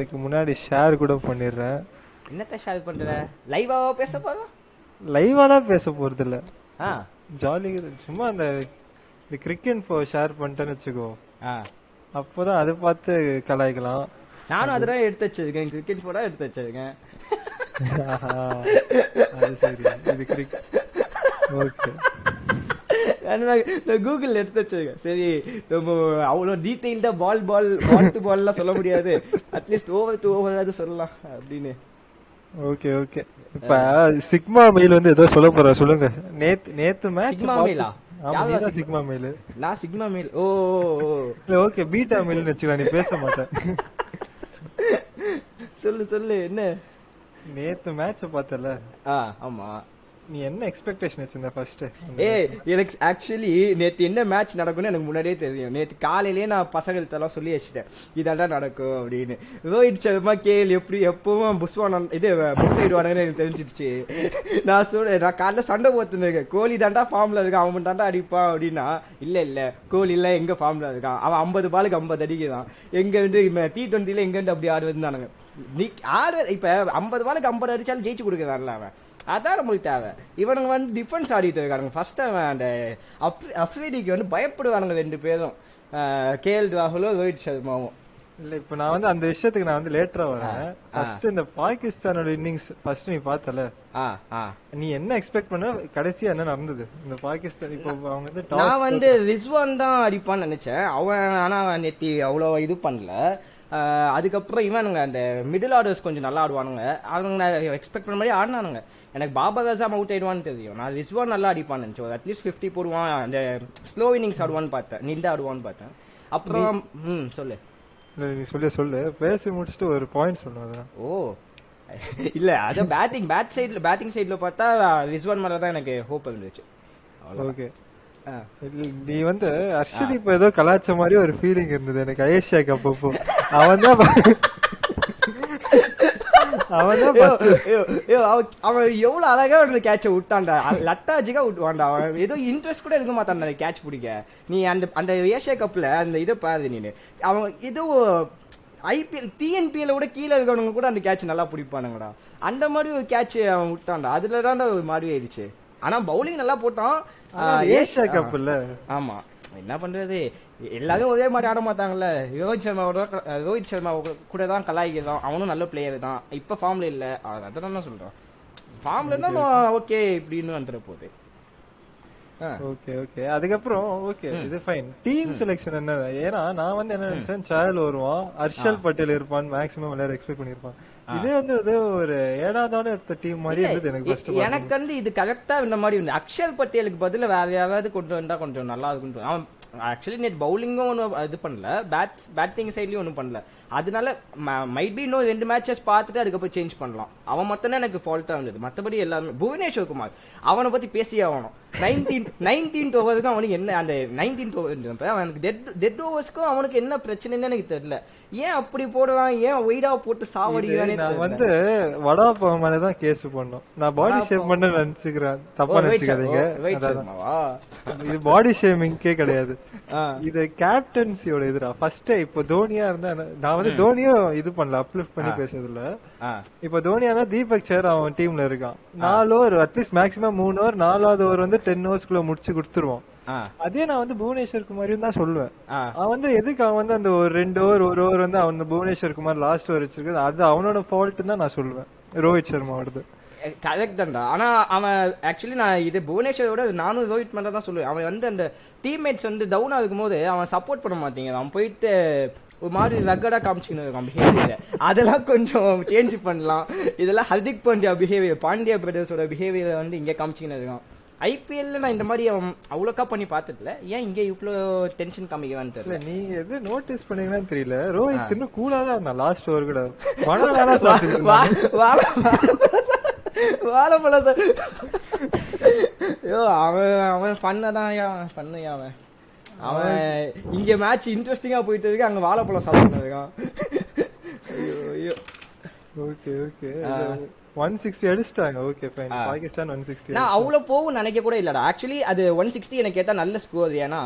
அதுக்கு முன்னாடி ஷேர் கூட பண்ணிடுறேன். என்னத்த ஷேர் பண்ற? லைவாவா பேச போறோம்? லைவாலாம் பேச போறது இல்ல ஜாலி சும்மா அந்த இந்த கிரிக்கெட் போ ஷேர் பண்ணிட்டேன்னு வச்சுக்கோ. அப்போதான் அதை பார்த்து கலாய்க்கலாம். நானும் அதெல்லாம் எடுத்து வச்சிருக்கேன். கிரிக்கெட் போட எடுத்து வச்சிருக்கேன். அது சரி. இது கிரிக்கெட் ஓகே நான் கூகுள் எடுத்து வச்சிருக்கேன். சரி நம்ம அவ்வளோ டீட்டெயில்டா பால் பால் பால் டு பால்லாம் சொல்ல முடியாது. அட்லீஸ்ட் ஓவர் டு ஓவர் சொல்லலாம் அப்படின்னு. ஓகே ஓகே இப்ப சிக்மா மெயில் வந்து ஏதோ சொல்ல போற சொல்லுங்க. நேத்து நேத்து மேட்ச் சிக்மா மெயிலா? சிக்மா? மெயில் நான் sigma mail oh okay beta மெயில்னு வச்சுக்கலாம் நீ பேச மாட்டேன் சொல்லு சொல்லு என்ன? நேத்து மேட்ச் பார்த்தல. ஆ ஆமா. நீ என்ன எக்ஸ்பெக்டேஷன் வச்சிருந்த ஃபர்ஸ்ட் ஏய் எனக்கு ஆக்சுவலி நேத்து என்ன மேட்ச் நடக்கும்னு எனக்கு முன்னாடியே தெரியும். நேத்து காலையிலேயே நான் பசங்கள்ட்ட எல்லாம் சொல்லி வச்சுட்டேன். இதாண்டா நடக்கும் அப்படின்னு. ரோஹித் சர்மா கேள் எப்படி எப்பவும் புஷ்வான இது புஷ் ஆயிடுவானுங்கன்னு எனக்கு தெரிஞ்சிடுச்சு. நான் சொல்ல நான் காலைல சண்டை போத்துருந்தேன் கோலி தாண்டா ஃபார்ம்ல இருக்கான் அவன் தாண்டா அடிப்பான் அப்படின்னா இல்ல இல்ல. கோலி எல்லாம் எங்க ஃபார்ம்ல இருக்கான் அவன் ஐம்பது பாலுக்கு ஐம்பது அடிக்கிறான் எங்க வந்து டி டுவெண்ட்டில எங்க இருந்து அப்படி ஆடுவதுன்னு நீ ஆடு இப்ப ஐம்பது பாலுக்கு ஐம்பது அடிச்சாலும் ஜெயிச்சு கொடுக்குறான்ல அவன். அதான் நம்மளுக்கு தேவை. இவனுங்க வந்து டிஃபென்ஸ் ஆடிட்டு இருக்கானுங்க. ஃபர்ஸ்ட் அவன் அந்த அப்- அஃப்ரிடிக்கு வந்து பயப்படுவானுங்க ரெண்டு பேரும். கேஎல் ராகுலும் ரோஹித் சர்மாவும். இல்ல இப்ப நான் வந்து அந்த விஷயத்துக்கு நான் வந்து லேட்டரா வரேன். ஃபர்ஸ்ட் இந்த பாகிஸ்தானோட இன்னிங்ஸ் ஃபர்ஸ்ட் நீ பார்த்தல? நீ என்ன எக்ஸ்பெக்ட் பண்ண? கடைசியா என்ன நடந்தது? இந்த பாகிஸ்தான் இப்போ அவங்க வந்து நான் வந்து ரிஸ்வான் தான் அடிப்பான்னு நினைச்சேன். அவன் ஆனா நேத்தி அவ்வளோ இது பண்ணல. அதுக்கப்புறம் இவனுங்க அந்த மிடில் ஆர்டர்ஸ் கொஞ்சம் நல்லா ஆடுவானுங்க. அவங்க நான் எக்ஸ்பெக்ட் பண்ண மாதிரி ஆடினானுங்க. எனக்கு பாபா கசாம் அவுட் ஆயிடுவான்னு தெரியும். நான் ரிஸ்வான் நல்லா அடிப்பான்னு நினைச்சேன். அட்லீஸ்ட் ஃபிஃப்டி போடுவான். அந்த ஸ்லோ இன்னிங்ஸ் ஆடுவான்னு பார்த்தேன். நின்று ஆடுவான்னு பார்த்தேன். அப்புறம் ம் சொல்லு. நீ சொல்லி சொல்லு. பேசி முடிச்சுட்டு ஒரு பாயிண்ட் சொல்லணும் அதான். ஓ. இல்ல அது பேட்டிங் பேட் சைடுல பேட்டிங் சைடுல பார்த்தா ரிஸ்வான் மேல தான் எனக்கு ஹோப் இருந்துச்சு. ஓகே. நீ வந்து அர்ஷதி இப்ப ஏதோ கலாச்ச மாதிரி ஒரு ஃபீலிங் இருந்தது எனக்கு ஐஏஷியாக்கு அப்பப்போ. அவன் தான் அவன் அவன் எவ்வளவு அழகா ஒரு கேட்ச விட்டான்டா. லத்தாஜிக்கா விட்டுவான்டா அவன். ஏதோ இன்ட்ரெஸ்ட் கூட இருக்க மாட்டான் கேட்ச் பிடிக்க. நீ அந்த அந்த ஏஷியா கப்ல அந்த இதை பாரு நீ அவன் ஏதோ ஐபிஎல் டிஎன்பிஎல் விட கீழே இருக்கவனுங்க கூட அந்த கேட்ச் நல்லா பிடிப்பானுங்கடா. அந்த மாதிரி ஒரு கேட்ச் அவன் விட்டான்டா. அதுல தான் ஒரு மாதிரி ஆயிடுச்சு. ஆனா பவுலிங் நல்லா போட்டான். ஏஷியா கப் இல்ல. ஆமா. என்ன பண்றது? எல்லாரும் ஒரே மாதிரி ஆட மாட்டாங்கல்ல. ரோஹித் சர்மாவோட ரோஹித் சர்மா கூட தான் கலாய்க்கிறோம் அவனும் நல்ல பிளேயர் தான். இப்ப ஃபார்ம்ல இல்ல. அதை தான் சொல்றேன்? ஃபார்ம்ல இருந்தா ஓகே இப்படின்னு வந்துட போகுது ஆ. Okay okay. அதுக்கப்புறம் ஓகே இது ஃபைன் டீம் செலெக்ஷன் என்ன ஏன்னா நான் வந்து என்ன நினைச்சேன் சாயல் வருவான். ஹர்ஷல் பட்டேல் இருப்பான். மேக்ஸிமம் எல்லாரும் எக்ஸ்பெக்ட் பண்ணிருப்பான் இதே வந்து ஏதோ ஒரு ஏடாதான டீம் மாதிரி இருந்தது எனக்கு ஃபர்ஸ்ட் எனக்கு வந்து இது கரெக்டா இந்த மாதிரி இருந்து அக்ஷர் பட்டேலுக்கு பதிலா வேற யாராவது கொண்டு வந்தா கொஞ்சம் நல்லா இருக்கும்னு அவன் ஆக்சுவலி நேற்று பவுலிங்கும் ஒன்றும் இது பண்ணல. பேட்ஸ் பேட்டிங் சைட்லயும் ஒன்றும் பண்ணல. அதனால மைட் பி இன்னும் ரெண்டு மேட்சஸ் பார்த்துட்டு அதுக்கப்புறம் சேஞ்ச் பண்ணலாம். அவன் மட்டும் தான் எனக்கு ஃபால்ட்டா இருந்தது. மற்றபடி எல்லாமே புவனேஸ்வர் குமார் அவனை பத்தி பேசியே ஆகணும். நைன்டீன் நைன்டீன்த் ஓவருக்கு அவனுக்கு என்ன அந்த நைன்டீன்த் ஓவர் அவனுக்கு டெட் டெட் ஓவர்ஸ்க்கும் அவனுக்கு என்ன பிரச்சனைன்னு எனக்கு தெரியல. ஏன் அப்படி போடுவான் ஏன் ஒய்டா போட்டு சாவடிக்கிறானே நான். வந்து வடா பாவம் மேலதான் கேஸ் பண்ணோம். நான் பாடி ஷேப் பண்ண நினைச்சுக்கிறேன். தப்பா நினைச்சுக்காதீங்க? இது பாடி ஷேமிங்கே கிடையாது. இது கேப்டன்சியோட இதுடா ஃபர்ஸ்ட் இப்போ தோனியா இருந்தா நான் வந்து தோனியும் இது பண்ணல அப்லிஃப்ட் பண்ணி பேசுறது இல்ல ஆ. இப்ப தோனியானா தீபக் சேர் அவன் டீம்ல இருக்கான். நாலு ஓவர் அட்லீஸ்ட் மேக்ஸிமம் மூணு ஓவர் நாலாவது ஓவர் வந்து டென் ஓவர்ஸ்க்குள்ள முடிச்சு கொடுத்துருவான் ஆ. அதே நான் வந்து புவனேஸ்வர் குமாரையும் தான் சொல்லுவேன். அவன் வந்து எதுக்கு அவன் வந்து அந்த ஒரு ரெண்டு ஓவர் ஒரு ஓவர் வந்து அவன் புவனேஸ்வர் குமார் லாஸ்ட் ஓவர் வச்சிருக்காது அது அவனோட ஃபால்ட் தான் நான் சொல்லுவேன். ரோஹித் சர்மாவோடது கரெக்ட் தான்டா. ஆனா அவன் ஆக்சுவலி நான் இது புவனேஸ்வரோட நானும் ரோஹித் மேல தான் சொல்லுவேன். அவன் வந்து அந்த டீம்மேட்ஸ் வந்து டவுன் ஆகும்போது அவன் சப்போர்ட் பண்ண மாட்டேங்க அவன் போயிட்டு ஒரு மாதிரி ரக்கடா காமிச்சுக்கணும் இருக்கான் பிஹேவியர் அதெல்லாம் கொஞ்சம் சேஞ்ச் பண்ணலாம். இதெல்லாம் ஹர்திக் பாண்டியா பிஹேவியர் பாண்டியா பிரதர்ஸோட பிஹேவியர் வந்து இங்கே காமிச்சிக்கின்னு இருக்கான் ஐபிஎல்ல நான் இந்த மாதிரி அவன் அவ்வளோக்கா பண்ணி பார்த்ததில்ல. ஏன் இங்கே இவ்வளோ டென்ஷன் காமிக்கிறான்னு தெரியல. நீ எது நோட்டீஸ் பண்ணீங்கன்னு தெரியல. ரோஹித் இன்னும் கூலா தான் இருந்தான். லாஸ்ட் ஓவர் கூட. வாழைப்பழம் ஐயோ அவன் அவன் ஃபன்னு தான் ஃபன்னு அவன். அவன் இங்க மேட்ச் இன்ட்ரெஸ்டிங்கா போயிட்டு இருக்கு அங்க வாழைப்பழம் சாப்பிட்டு இருக்கான். ஐயோ ஐயோ. ஓகே ஓகே ஒன் சிக்ஸ்டி அடிச்சிட்டாங்க. Okay fine Pakistan one sixty நான் அவ்வளவு போகும் நினைக்க கூட இல்லடா. ஆக்சுவலி அது ஒன் சிக்ஸ்டி எனக்கு ஏத்தா நல்ல ஸ்கோர் ஏன்னா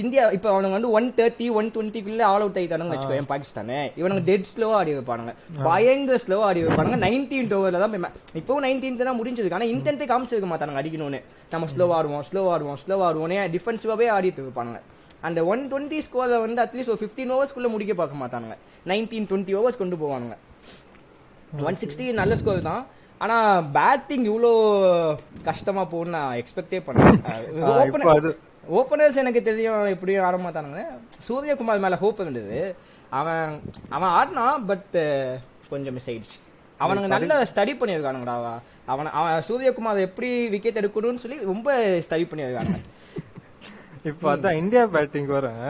இந்தியா இப்ப அவனுங்க வந்து ஒன் தேர்ட்டி ஒன் டுவெண்ட்டிக்குள்ள ஆல் அவுட் ஆயிட்டானுங்க வச்சுக்கோ என் பாகிஸ்தானு. இவனுங்க டெட் ஸ்லோவா ஆடி வைப்பானுங்க. பயங்கர ஸ்லோவா ஆடி வைப்பானுங்க. நைன்டீன் ஓவர்ல தான் இப்பவும் நைன்டீன் தான் முடிஞ்சிருக்கு. ஆனா இன்டென்ட்டே காமிச்சிருக்க மாட்டானுங்க அடிக்கணும்னு. நம்ம ஸ்லோவா ஆடுவோம் ஸ்லோவா ஆடுவோம் ஸ்லோவா ஆடுவோம் டிஃபென்சிவாவே ஆடிட்டு இருப்பானுங்க. அந்த ஒன் டுவெண்ட்டி ஸ்கோரை வந்து அட்லீஸ்ட் ஒரு ஃபிஃப்டீன் ஓவர்ஸ்க்குள்ள முடிக்க பார்க்க மாட்டானுங்க. நைன்டீன் டுவெண்ட்டி ஓவர்ஸ் கொண்டு போவானுங்க. ஒன் சிக்ஸ்டி நல்ல ஸ்கோர் தான். ஆனா பேட்டிங் இவ்வளோ கஷ்டமா போகும்னு நான் எக்ஸ்பெக்டே பண்ணேன் ஓப்பனர்ஸ் எனக்கு தெரியும் எப்படியும் ஆட மாட்டானுங்க. சூரியகுமார் மேல ஹோப் இருந்தது. அவன் அவன் ஆடினான் பட் கொஞ்சம் மிஸ் ஆயிடுச்சு. அவனுங்க நல்ல ஸ்டடி பண்ணியிருக்கானுங்கடா. அவன் அவன் சூரியகுமார் எப்படி விக்கெட் எடுக்கணும்னு சொல்லி ரொம்ப ஸ்டடி பண்ணியிருக்கானுங்க. இப்போ அதான் இந்தியா பேட்டிங் வரேன்.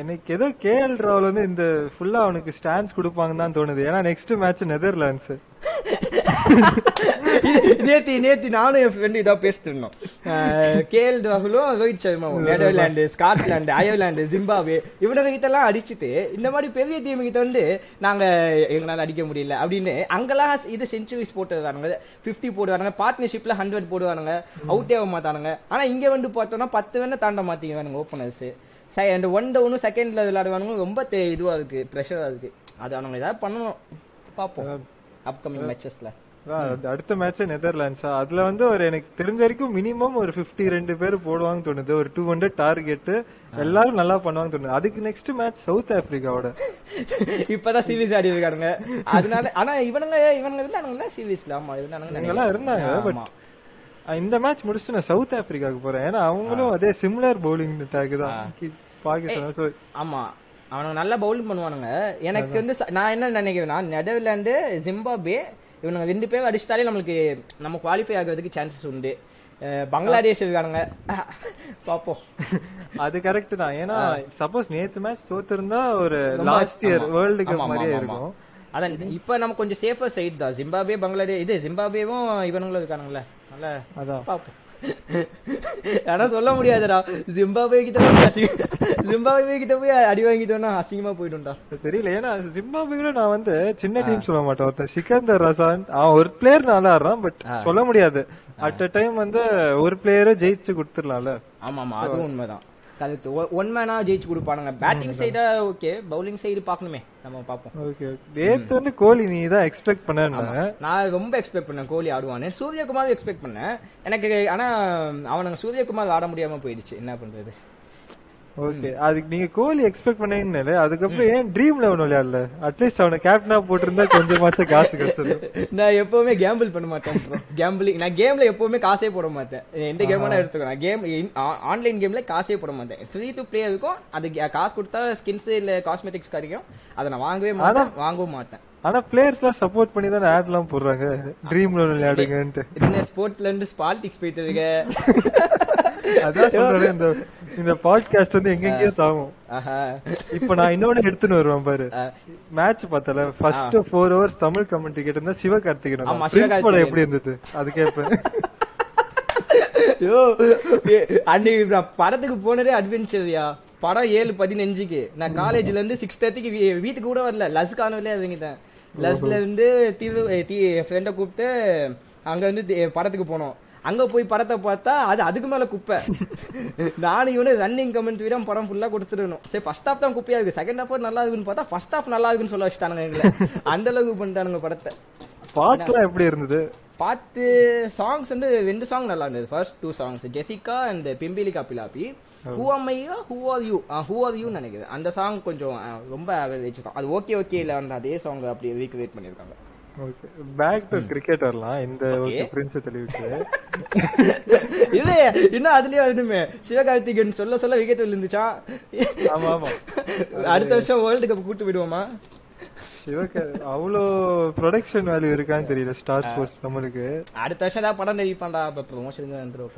எனக்கு ஏதோ கேஎல் ராகுல் வந்து இந்த ஃபுல்லா அவனுக்கு ஸ்டாண்ட்ஸ் கொடுப்பாங்கன்னு தான் தோணுது. ஏன்னா நெக்ஸ்ட் மேட்ச் நெதர்லாண்ட்ஸ் நேத்தி நேத்தி நானும் என் ஃப்ரெண்டு இதா பேசிட்டு இருந்தோம் கேஎல் ராகுலும் ரோஹித் சர்மாவும் நெதர்லாந்து ஸ்காட்லாந்து அயர்லாந்து ஜிம்பாப்வே இவனுங்க கிட்டலாம் அடிச்சுட்டு இந்த மாதிரி பெரிய டீம் கிட்ட வந்து நாங்க எங்களால அடிக்க முடியல அப்படின்னு அங்கெல்லாம் இது செஞ்சுரிஸ் போட்டுருக்கானுங்க. பிப்டி போடுவானுங்க பார்ட்னர்ஷிப்ல ஹண்ட்ரட் போடுவானுங்க அவுட்டே ஆக மாட்டானுங்க. ஆனா இங்க வந்து பார்த்தோம்னா பத்து வேணா தாண்ட மாட்டேங்கிறானுங்க ஓப்பனர்ஸ் அந்த ஒன் டவுனும் செகண்ட்ல விளையாடுவானுங்க ரொம்ப தே- இதுவா இருக்கு ப்ரெஷரா இருக்கு. அது அவனுங்க ஏதாவது பண்ணணும். பார்ப்போம். அப்கமிங் மேட்சஸ்ல அடுத்த மேட்ச் நெதர்லாண்ட்ஸா அதுல வந்து ஒரு எனக்கு தெரிஞ்ச வரைக்கும் மினிமம் ஒரு 52 ரெண்டு பேர் போடுவாங்க தோணுது. ஒரு டூ ஹண்ட்ரட் டார்கெட் எல்லாரும் நல்லா பண்ணுவாங்க தோணுது. அதுக்கு நெக்ஸ்ட் மேட்ச் சவுத் ஆப்பிரிக்காவோட இப்பதான் சீரீஸ் ஆடி இருக்கானுங்க. அதனால ஆனா இவனுங்க இவனுங்க இருந்தானுங்களா சீரீஸ்ல ஆமா இருந்தானுங்க இருந்தாங்க பட் இந்த மேட்ச் முடிச்சுட்டு நான் சவுத் ஆப்பிரிக்காவுக்கு போறேன். ஏன்னா அவங்களும் அதே சிமிலர் பவுலிங் அட்டாக் தான். பாகிஸ்தான் ஆமா. அவனுங்க நல்லா பவுலிங் பண்ணுவானுங்க. எனக்கு வந்து நான் என்ன நினைக்கிறேன்னா நெதர்லாந்து ஜிம்பாப்வே இவனுங்க ரெண்டு பேரும் அடிச்சிட்டாலே நம்மளுக்கு நம்ம குவாலிஃபை ஆகுறதுக்கு சான்சஸ் உண்டு. பங்களாதேஷ் இருக்கானுங்க பாப்போம். அது கரெக்ட் தான். ஏன்னா சப்போஸ் நேத்து மேட்ச் தோத்திருந்தா ஒரு லாஸ்ட் இயர். வேர்ல்டு கப் மாதிரியே. இருக்கும். அதான் இப்ப நம்ம கொஞ்சம் சேஃபர் சைடு தான். ஜிம்பாப்வே பங்களாதேஷ் இது ஜிம்பாப்வேவும் இவனுங்களும் இருக்கானுங்களே. நல்லா அதான். பாப்போம். ஆனா சொல்ல முடியாதுடா. ஜிம்பாப்வே கிட்ட போய் அசிங்க ஜிம்பாப்வே கிட்ட போய் அடி வாங்கிட்டோம்னா அசிங்கமா போயிடும்டா. தெரியல ஏன்னா ஜிம்பாப்வேல நான் வந்து சின்ன டீம் சொல்ல மாட்டேன். ஒருத்தன் சிக்கந்தர் ரசான் அவன் ஒரு பிளேயர் நல்லா ஆடுறான் பட் சொல்ல முடியாது. அட் அ டைம் வந்து ஒரு பிளேயரை ஜெயிச்சு கொடுத்துடலாம்ல. ஆமா ஆமா அதுவும் உண்மைதான். கரெக்ட் ஒன் மேனா ஜெயிச்சு கொடுப்பானுங்க. பேட்டிங் சைடா ஓகே பவுலிங் சைடு பார்க்கணுமே. நம்ம பார்ப்போம். ஓகே ஓகே நேத்து வந்து கோலி நீ தான் எக்ஸ்பெக்ட் பண்ண நான் ரொம்ப எக்ஸ்பெக்ட் பண்ணேன் கோலி ஆடுவான்னு. சூரியகுமார் எக்ஸ்பெக்ட் பண்ணேன். எனக்கு ஆனா அவனுங்க சூரியகுமார் ஆட முடியாம போயிடுச்சு. என்ன பண்றது? ஓகே அதுக்கு நீங்க கோலி எக்ஸ்பெக்ட் பண்ணீங்கன்னு அதுக்கப்புறம் ஏன் ட்ரீம் லெவன் விளையாடல? அட்லீஸ்ட் அவனை கேப்டனா போட்டிருந்தா கொஞ்சமாச்சும் காசு கிடைச்சிருக்கும். நான் எப்பவுமே கேம்பிள் பண்ண மாட்டேன் கேம்பிளிங் நான் கேம்ல எப்பவுமே காசே போட மாட்டேன். எந்த கேம் வேணா எடுத்துக்கோ. நான் கேம் ஆன்லைன் கேம்ல காசே போட மாட்டேன். ஃப்ரீ டு ப்ளே இருக்கும். அது காசு கொடுத்தா ஸ்கின்ஸ் இல்ல காஸ்மெட்டிக்ஸ் கிடைக்கும். அதை நான் வாங்கவே மாட்டேன் வாங்கவும் மாட்டேன். ஆனா பிளேயர்ஸ் எல்லாம் சப்போர்ட் பண்ணி தான் ஆட் எல்லாம் போடுறாங்க? ட்ரீம் லெவன் விளையாடுங்கன்ட்டு. இந்த ஸ்போர்ட்ல இருந்து ஸ்பாலிடிக்ஸ் போயிட்டு இருக்க. அதான் சொல்றேன் இந்த இந்த பாட்காஸ்ட் வந்து எங்கெங்கயோ தாவும். இப்ப நான் இன்னொன்னு எடுத்துன்னு வருவேன் பாரு. மேட்ச் பார்த்தல first four hours Tamil commentary கேட்டு இருந்தா சிவகார்த்திகேயன். தான். படம். எப்படி இருந்தது? அது கேட்பேன் ஐயோ அன்னைக்கு நான் படத்துக்கு போனதே அட்வென்ச்சர்யா படம் ஏழு பதினஞ்சுக்கு. நான் காலேஜ்ல இருந்து சிக்ஸ் தேர்ட்டிக்கு வீட்டுக்கு கூட வரல. லஸ் காணவிலே அதுங்கிட்டேன் லஸ்ல இருந்து தீ ஃப்ரெண்டை கூப்பிட்டு அங்க வந்து படத்துக்கு போனோம். அங்க போய் படத்தை பார்த்தா அது அதுக்கு மேல குப்பை. நானும் இவனு ரன்னிங் கமெண்ட் விட படம் ஃபுல்லா கொடுத்துடணும். சரி ஃபர்ஸ்ட் ஹாஃப் தான் குப்பையா இருக்கு. செகண்ட் ஹாஃப் நல்லா இருக்குன்னு பார்த்தா ஃபர்ஸ்ட் ஹாஃப் நல்லா இருக்குன்னு சொல்ல வச்சுட்டானுங்க எங்களை. அந்த அளவுக்கு பண்ணிட்டானுங்க படத்தை. பாட்டுலாம் எப்படி இருந்தது? பாட்டு சாங்ஸ் வந்து ரெண்டு சாங் நல்லா இருந்தது. First two songs Jessica and Bimbilikki Pilapi who அம்மையா who are you who are you நினைக்கிறேன் அந்த சாங் கொஞ்சம் அஹ், ரொம்ப ஆவரேஜ் தான். அது ஓகே ஓகே இல்ல அந்த அதே சாங் அப்படி ரீக்ரியேட் பண்ணிருக்காங்க ஓகே பேக் டு கிரிக்கெட் வரலாம் இந்த. ஓகே பிரின்ஸ் தெளிவுக்கு இல்ல இன்னும் அதுலயே வரணுமே. சிவகார்த்திகேயன் சொல்ல சொல்ல விக்கெட் விழுந்துச்சா? ஆமா ஆமா. அடுத்த வருஷம் வேர்ல்டு கப் கூட்டு விடுவோமா சிவக அவ்வளோ ப்ரொடக்ஷன் வேல்யூ இருக்கான்னு தெரியல ஸ்டார் ஸ்போர்ட்ஸ் நம்மளுக்கு. அடுத்த வருஷம் ஏதாவது படம் நடிப்பான்டா அப்ப ப்ரொமோஷனுக்கு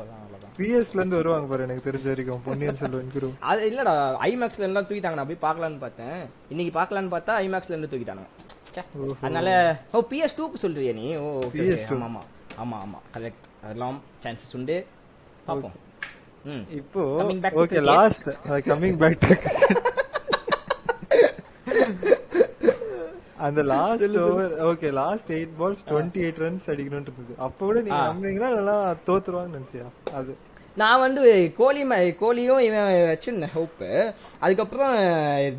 பிஎஸ்ல இருந்து வருவாங்க பாரு எனக்கு தெரிஞ்ச வரைக்கும். பொன்னியின் செல்வன் குரு. அது இல்லடா ஐமேக்ஸ்ல எல்லாம் தூக்கிட்டாங்க நான் போய் பார்க்கலான்னு பார்த்தேன். இன்னைக்கு பார்க்கலான்னு பார்த்தா ஐமேக்ஸ்ல இருந்து தூக்கிட்டாங்க. அதனால ஓ பிஎஸ் டூக்கு சொல்றியா நீ? ஓ okay. ஆமா ஆமா. ஆமா ஆமா. கரெக்ட் அதெல்லாம் சான்சஸ் உண்டு. பாப்போம் ம். இப்போ ஓகே. லாஸ்ட் கம்மிங் பேக் அந்த last over okay last eight balls twenty eight runs அடிக்கணும்னு இருந்தது. அப்ப கூட நீங்க நம்புறீங்களா அதெல்லாம் தோத்துருவாங்கன்னு நினைச்சியா? அது. நான் வந்து கோலி ம- கோலியும் இவன் வச்சிருந்தேன் ஹோப்பு அதுக்கப்புறம்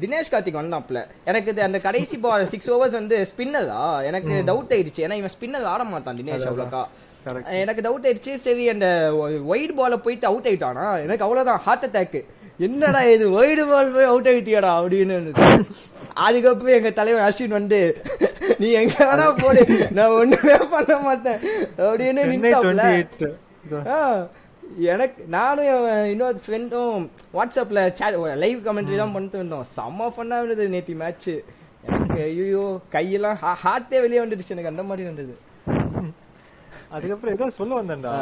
தினேஷ் கார்த்திக் வந்தாப்ல எனக்கு இது அந்த கடைசி பால் சிக்ஸ் ஓவர்ஸ் வந்து ஸ்பின்னரா எனக்கு டவுட் ஆயிடுச்சு. ஏன்னா இவன் ஸ்பின்னர் ஆட மாட்டான் தினேஷ் அவ்வளோக்கா. எனக்கு டவுட் ஆயிடுச்சு. சரி அந்த ஒயிட் பால போயிட்டு அவுட் ஆயிட்டானா? எனக்கு அவ்வளவுதான். ஹார்ட் அட்டாக் என்னடா இது? ஒயிட் பால் போய் அவுட் ஆயிட்டியாடா அப்படின்னு. அதுக்கப்புறம் எங்க தலைவர் அஸ்வின் வந்து நீ எங்க வேணா போடு? நான் ஒண்ணுமே பண்ண மாட்டேன். அப்படின்னு நின்றாப்ல எனக்கு நானும் என் இன்னொரு ஃப்ரெண்டும் வாட்ஸ்அப்ல chat லைவ் கமெண்ட்ரி தான் பண்ணிட்டு இருந்தோம். செம்ம ஃபன்னா இருந்தது நேத்தி மேட்ச் எனக்கு ஐயோ கையெல்லாம் ஹார்ட்டே வெளியே வந்துடுச்சு. எனக்கு அந்த மாதிரி இருந்தது. அதுக்கப்புறம் ஏதோ சொல்ல வந்தேன்டா.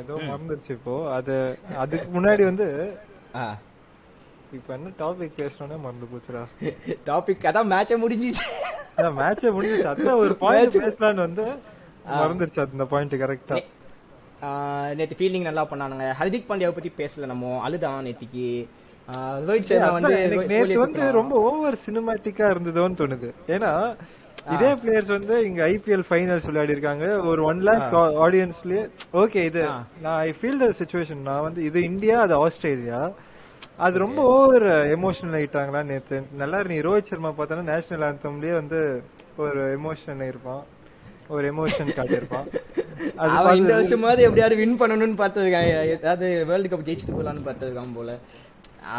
ஏதோ மறந்துருச்சு இப்போ. அது அதுக்கு முன்னாடி வந்து இப்ப என்ன டாபிக் பேசணும்னே மறந்து போச்சுடா. டாபிக் அதான் மேட்சே முடிஞ்சிச்சு. அதான் மேட்சே முடிஞ்சிச்சு. அதான் ஒரு பாயிண்ட் பேசலாம்னு வந்து மறந்துருச்சு அந்த பாயிண்ட் கரெக்டா ஆ, நேத்து ஃபீல்டிங் நல்லா பண்ணானுங்க. ஹர்திக் பாண்டியாவை பத்தி பேசல நம்ம. அழுதான் நேத்திக்கு. ரோஹித் சர்மா வந்து நேத்து வந்து. ரொம்ப ஓவர் சினிமேட்டிக்கா இருந்ததோன்னு தோணுது. ஏன்னா இதே பிளேயர்ஸ் வந்து இங்க ஐபிஎல் ஃபைனல்ஸ் விளையாடி இருக்காங்க ஒரு ஒன் லேக் ஆடியன்ஸ்லயே ஓகே இது நான் ஐ ஃபீல் த சுச்சுவேஷன் நான் வந்து இது இந்தியா அது ஆஸ்திரேலியா அது ரொம்ப ஓவர் எமோஷனல் ஆயிட்டாங்களா நேத்து. நல்லா நீ ரோஹித் சர்மா பார்த்தா நேஷனல் ஆந்தம்லயே வந்து ஒரு எமோஷன் இருப்பான். ஒரு எமோஷன் காட்டியிருப்பான். அது அவன் இந்த வருஷமாவது எப்படியாவது வின் பண்ணணும்னு பார்த்துருக்காங்க ஏதாவது வேர்ல்டு கப் ஜெயிச்சுட்டு போலான்னு பார்த்துருக்கான் போல.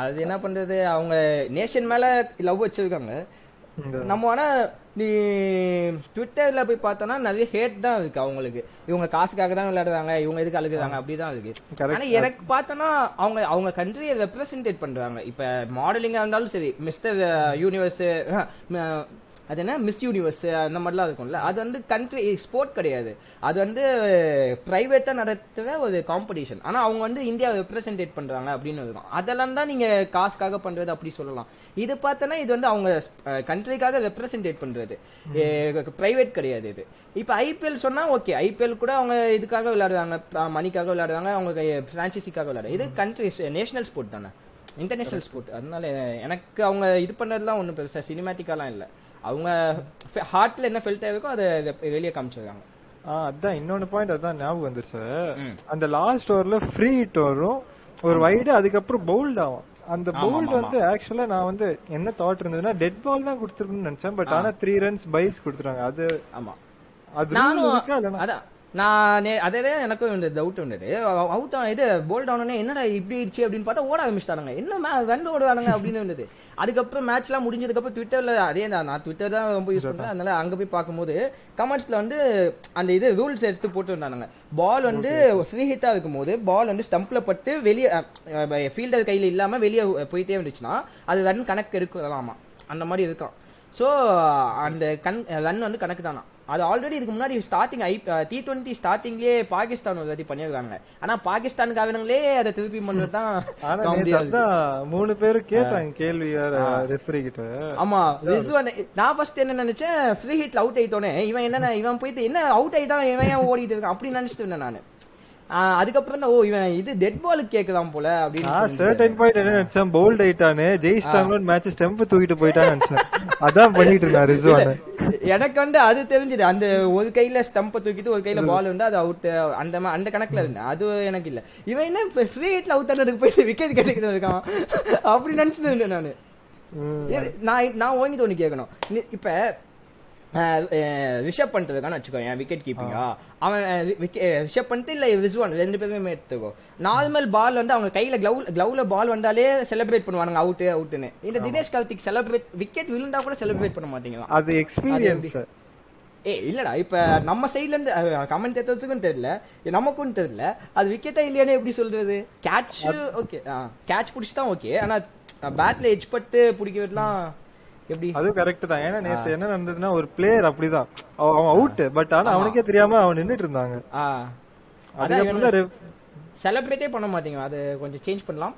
அது என்ன பண்றது? அவங்க நேஷன் மேல லவ் வச்சிருக்காங்க. நம்ம ஆனா நீ ட்விட்டர்ல போய் பார்த்தோம்னா நிறைய ஹேட் தான் இருக்கு அவங்களுக்கு. இவங்க காசுக்காக தான் விளையாடுறாங்க இவங்க எதுக்கு அழுகுறாங்க அப்படிதான் இருக்கு. ஆனா எனக்கு பார்த்தோன்னா அவங்க அவங்க கண்ட்ரியை ரெப்ரசன்டேட் பண்றாங்க. இப்ப மாடலிங்கா இருந்தாலும் சரி மிஸ்டர் யூனிவர்ஸ் அது என்ன? மிஸ் யூனிவர்ஸ் அந்த மாதிரிலாம் இருக்கும்ல. அது வந்து கண்ட்ரி ஸ்போர்ட் கிடையாது. அது வந்து பிரைவேட்டா நடத்துற ஒரு காம்படிஷன் ஆனா அவங்க வந்து இந்தியாவை ரெப்ரசன்டேட் பண்றாங்க அப்படின்னு இருக்கும். அதெல்லாம் தான் நீங்க காசுக்காக பண்றது அப்படி சொல்லலாம். இது பார்த்தோன்னா இது வந்து அவங்க கண்ட்ரிக்காக ரெப்ரசன்டேட் பண்றது. பிரைவேட் கிடையாது இது. இப்போ ஐபிஎல் சொன்னா ஓகே ஐபிஎல் கூட அவங்க இதுக்காக விளையாடுவாங்க. மணிக்காக விளையாடுவாங்க. அவங்க பிரான்ச்சைசிக்காக விளையாடுவாங்க. இது கண்ட்ரி நேஷனல் ஸ்போர்ட் தானே. இன்டர்நேஷனல் ஸ்போர்ட் அதனால எனக்கு அவங்க இது பண்ணதெல்லாம் ஒன்றும் பெருசா சினிமேட்டிக்காலாம் இல்லை. அவங்க ஹார்ட்ல என்ன ஃபெல்ட் ஆயிருக்கோ அதை வெளியே காமிச்சிருக்காங்க. அதான் இன்னொன்னு பாயிண்ட் அதான் ஞாபகம் வந்துருச்சு அந்த லாஸ்ட் ஓவர்ல ஃப்ரீ ஹிட் வரும். ஒரு வைடு அதுக்கப்புறம் பவுல்ட் ஆகும். அந்த பவுல்ட் வந்து ஆக்சுவலா நான் வந்து என்ன தாட் இருந்ததுன்னா டெட் பால் தான் கொடுத்துருக்கணும்னு நினைச்சேன் பட் ஆனா த்ரீ ரன்ஸ் பைஸ் கொடுத்துறாங்க அது ஆமா. அது நானும் அதான் நான் நே- அதே தான் எனக்கும் இந்த டவுட் வந்தது. அவுட் ஆன இது போல்ட் ஆனோடனே என்னடா இப்படி ஆயிடுச்சு? அப்படின்னு பார்த்தா ஓட ஆரம்பிச்சிட்டானுங்க. என்ன மே ரெண்டு ஓடுவானுங்க அப்படின்னு இருந்தது. அதுக்கப்புறம் மேட்ச்லாம் முடிஞ்சதுக்கப்புறம் ட்விட்டர்ல அதே தான் நான் ட்விட்டர் தான் ரொம்ப யூஸ் பண்றேன். அதனால அங்க போய் பார்க்கும்போது கமெண்ட்ஸ்ல வந்து அந்த இது ரூல்ஸ் எடுத்து போட்டுருந்தானுங்க பால் வந்து ஃப்ரீ ஹிட்டா இருக்கும்போது பால் வந்து ஸ்டம்ப்ல பட்டு வெளியே ஃபீல்டர் கையில இல்லாம வெளியே போயிட்டே இருந்துச்சுன்னா அது ரன் கணக்கு இருக்கலாமா அந்த மாதிரி இருக்கும் ஸோ அந்த கண் ரன் வந்து கணக்கு தானா? அது ஆல்ரெடி இதுக்கு முன்னாடி ஸ்டார்டிங் ஐ டி டுவெண்ட்டி ஸ்டார்டிங்லேயே பாகிஸ்தான் ஒரு பண்ணியிருக்காங்க ஆனா பாகிஸ்தானுக்காரங்களே அதை திருப்பி பண்ணுறது தான் மூணு பேரும் கேட்டாங்க கேள்வி ரெஃபரி கிட்ட. ஆமா ரிஸ்வான் நான் ஃபர்ஸ்ட் என்ன நினைச்சேன் ஃப்ரீ ஹிட்ல அவுட் ஆயிட்டோனே இவன் என்ன இவன் போயிட்டு என்ன அவுட் ஆயிட்டான் இவன் ஏன் ஓடிட்டு இருக்கான் அப்படி நினைச்சிட்டு இருந்தேன் நான். அதுக்கப்புறம் ஓ இவன் இது டெட் பாலுக்கு கேட்கலாம் போல அப்படின்னு. சர்டன் பாயிண்ட் என்ன நினைச்சேன்? பவுல்ட் ஆயிட்டானு. ஜெயிச்சிட்டாங்களோன்னு மேட்ச் ஸ்டெம்ப் தூக்கிட்டு போயிட்டான்னு நினைச்சேன். அதான் பண்ணிட்டு இருந்தான் ரிஸ்வான். எனக்கு வந்து அது தெரிஞ்சது. அந்த ஒரு கையில ஸ்டம்ப தூக்கிட்டு ஒரு கையில பால் வந்து அது அவுட் அந்த அந்த கணக்குல இருந்தேன் அது எனக்கு இல்ல. இவன் என்ன ஃப்ரீ ஹிட்ல அவுட் ஆனதுக்கு போய் விக்கெட் கிடைக்கிறது இருக்கான்? அப்படி நினைச்சது நானு. நான் ஓங்கிட்டு ஒண்ணு கேட்கணும் இப்ப ரிஷப் வச்சுக்கோ என் விக்கெட் கீப்பிங்கா அவன் ரிஷப் பண்ணிட்டு இல்ல ரிஸ்வான் ரெண்டு பேருமே எடுத்துக்கோ. நார்மல் பால் வந்து அவங்க கையில கிளவு கிளவுல பால் வந்தாலே செலிப்ரேட் பண்ணுவானுங்க அவுட் அவுட்னு இந்த தினேஷ் கார்த்திக் செலிப்ரேட் விக்கெட் விழுந்தா கூட செலிப்ரேட் பண்ண மாட்டீங்களா அது எக்ஸ்பீரியன்ஸ் ஏ இல்லடா இப்ப நம்ம சைடுல இருந்து கமெண்டேட்டர்ஸுக்கும் தெரியல நமக்கும் தெரியல. அது விக்கெட்டா இல்லையானே எப்படி சொல்றது? கேட்ச் ஓகே கேட்ச் பிடிச்சி தான் ஓகே ஆனா பேட்ல எஜ் பட்டு பிடிக்கிறதுலாம் எப்படி? அது கரெக்ட் தான். ஏன்னா நேத்து என்ன நடந்ததுன்னா ஒரு பிளேயர் அப்படிதான். அவ- அவன் அவுட் பட் ஆனா அவனுக்கே தெரியாம அவன் நின்னுட்டு இருந்தாங்க. செலிப்ரேட்டே பண்ண மாட்டீங்க. அது கொஞ்சம் சேஞ்ச் பண்ணலாம்.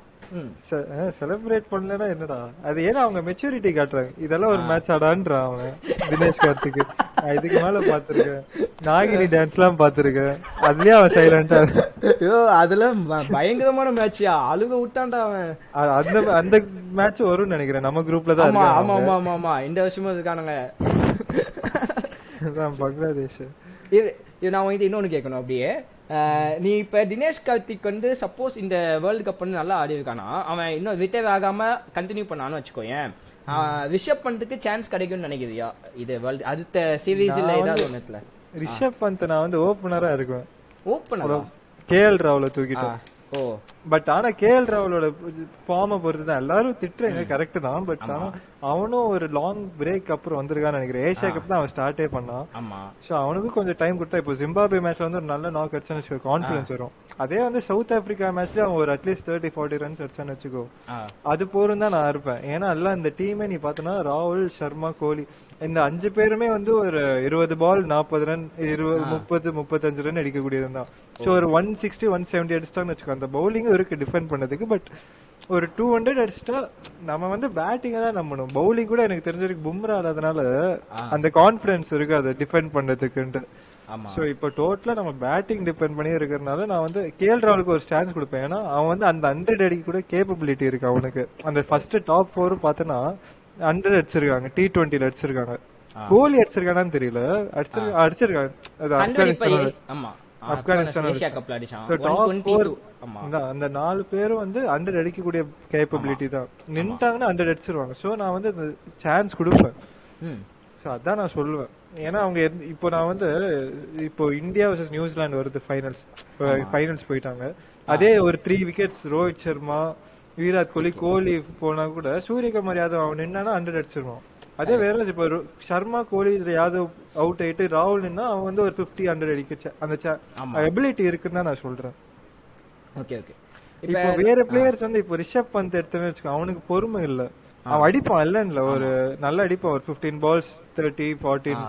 செலிப்ரேட் பண்ணலன்னா என்னடா? அது ஏன்னா அவங்க மெச்சூரிட்டி காட்டுறாங்க. இதெல்லாம் ஒரு மேட்ச் ஆடான்றான் அவன்? தினேஷ் கார்த்திக் நான் இதுக்கு மேல பாத்துருக்கேன் நாகினி டான்ஸ் எல்லாம் பாத்துருக்கேன் அதுலயே அவன் சைலண்டா ஐயோ அதெல்லாம் ப- பயங்கரமான மேட்சியா அழுக விட்டான்டா அவன். அந்த அந்த மேட்ச் வரும்னு நினைக்கிறேன். நம்ம குரூப்ல தான் ஆமா ஆமா ஆமா ஆமா இந்த வருஷமும் இருக்கானுங்க. அதான் பங்களாதேஷ். நான் வந்து இன்னொன்னு கேட்கணும் அப்படியே. நீ இப்ப தினேஷ் கார்த்திக் வந்து சப்போஸ் இந்த வேர்ல்டு கப் வந்து நல்லா ஆடி இருக்கானா அவன் இன்னும் ரிட்டையர் ஆகாம கண்டினியூ பண்ணான்னு வச்சுக்கோயேன். ரிஷப் பண்றதுக்கு சான்ஸ் கிடைக்கும்னு நினைக்கிறியா? இது வேர்ல்டு அடுத்த சீரீஸ் இல்ல நான் ஏதாவது ஒண்ணுத்துல? ரிஷப் பந்த் நான் வந்து ஓப்பனரா இருக்குவேன். ஓப்பனா கேஎல் ராகுல தூக்கிட்டேன். ஓ. பட் ஆனா கேஎல் ராகுலோட ஃபார்ம பொறுத்து தான் எல்லாரும் திட்டுறீங்க. கரெக்ட் தான். பட் ஆனா அவனும் ஒரு லாங் பிரேக் அப்புறம் வந்திருக்கான்னு நினைக்கிறேன். ஏஷியா கப் தான் அவன் ஸ்டார்டே பண்ணான். ஆமா. சோ அவனுக்கும் கொஞ்சம் டைம் கொடுத்தா இப்போ ஜிம்பாபே மேட்ச்ல வந்து ஒரு நல்ல நாக் அடிச்சான்னு வச்சுக்கோ கான்பிடன்ஸ் வரும். அதே வந்து சவுத் ஆப்பிரிக்கா மேட்ச்ல அவன் ஒரு at least thirty forty runs அடிச்சான்னு வச்சுக்கோ. அது போரும் தான் நான் இருப்பேன். ஏன்னா எல்லாம் இந்த டீமே நீ பார்த்தனா ராகுல் சர்மா கோலி. இந்த அஞ்சு பேருமே வந்து ஒரு இருபது பால் நாற்பது ரன் இருபது முப்பது முப்பத்தஞ்சு ரன் அடிக்கக்கூடியது தான் ஸோ ஒரு ஒன் சிக்ஸ்டி ஒன் செவன்டி அடிச்சிட்டான்னு வச்சுக்கோ அந்த பவுலிங்கும் இருக்கு டிஃபெண்ட் பண்ணதுக்கு பட் ஒரு டூ ஹண்ட்ரட் அடிச்சிட்டா நம்ம வந்து பேட்டிங்கை தான் நம்பணும். பவுலிங் கூட எனக்கு தெரிஞ்சிருக்கு பும்ரா இல்லாதனால அந்த கான்பிடன்ஸ் இருக்கு அதை டிஃபெண்ட் பண்ணதுக்குன்ட்டு. சோ இப்போ டோட்டலா நம்ம பேட்டிங் டிபெண்ட் பண்ணி இருக்கறனால நான் வந்து கேஎல் ராகுலுக்கு ஒரு சான்ஸ் கொடுப்பேன். ஏன்னா அவன் வந்து அந்த ஹண்ட்ரட் அடிக்க கூட கேப்பபிலிட்டி இருக்கு அவனுக்கு. அந்த ஃபர்ஸ்ட் டாப் ஃபோர் பார்த்தனா ஹண்ட்ரட் அடிச்சிருக்காங்க டி டுவெண்ட்டில அடிச்சிருக்காங்க. கோலி அடிச்சிருக்கானான்னு தெரியல. அடிச்சிருக்க அடிச்சிருக்காங்க. அது ஆப்கானிஸ்தான் ஆமா. ஆப்கானிஸ்தான் ஏசியா கப்ல அடிச்சான். So, top 122 ஆமா. இந்த- அந்த நாலு பேரும் வந்து ஹண்ட்ரட் அடிக்கக்கூடிய கேப்பபிலிட்டி தான். நின்ட்டாங்கன்னா ஹண்ட்ரட் அடிச்சிருவாங்க. சோ நான் வந்து அந்த சான்ஸ் கொடுப்பேன். ம். So, அதான் நான் சொல்லுவேன். ஏன்னா அவங்க இப்போ நான் வந்து இப்போ இந்தியா வர்சஸ் நியூசிலாந்து வருது ஃபைனல்ஸ் ஃபைனல்ஸ் போயிட்டாங்க. அதே ஒரு த்ரீ விக்கெட்ஸ் ரோஹித் சர்மா விராட் கோலி கோலி போனா கூட சூரியகுமார் யாதவ் அவன் நின்னானா ஹண்ட்ரட் அடிச்சிருவான். அதே வேற இப்போ சர்மா கோலி இதுல யாதவ் அவுட் ஆயிட்டு ராகுல் நின்னா அவன் வந்து ஒரு 50 ஹண்ட்ரட் அடிக்க அந்த. எபிலிட்டி இருக்குன்னு தான் நான் சொல்றேன். ஓகே ஓகே இப்போ வேற பிளேயர்ஸ் வந்து இப்போ ரிஷப் பந்த் எடுத்தோன்னு வச்சுக்கோ அவனுக்கு பொறுமை இல்ல. அவன் அடிப்பான் இல்ல ஒரு நல்லா அடிப்பான். ஒரு 15 பால்ஸ் தேர்ட்டி ஃபார்ட்டின்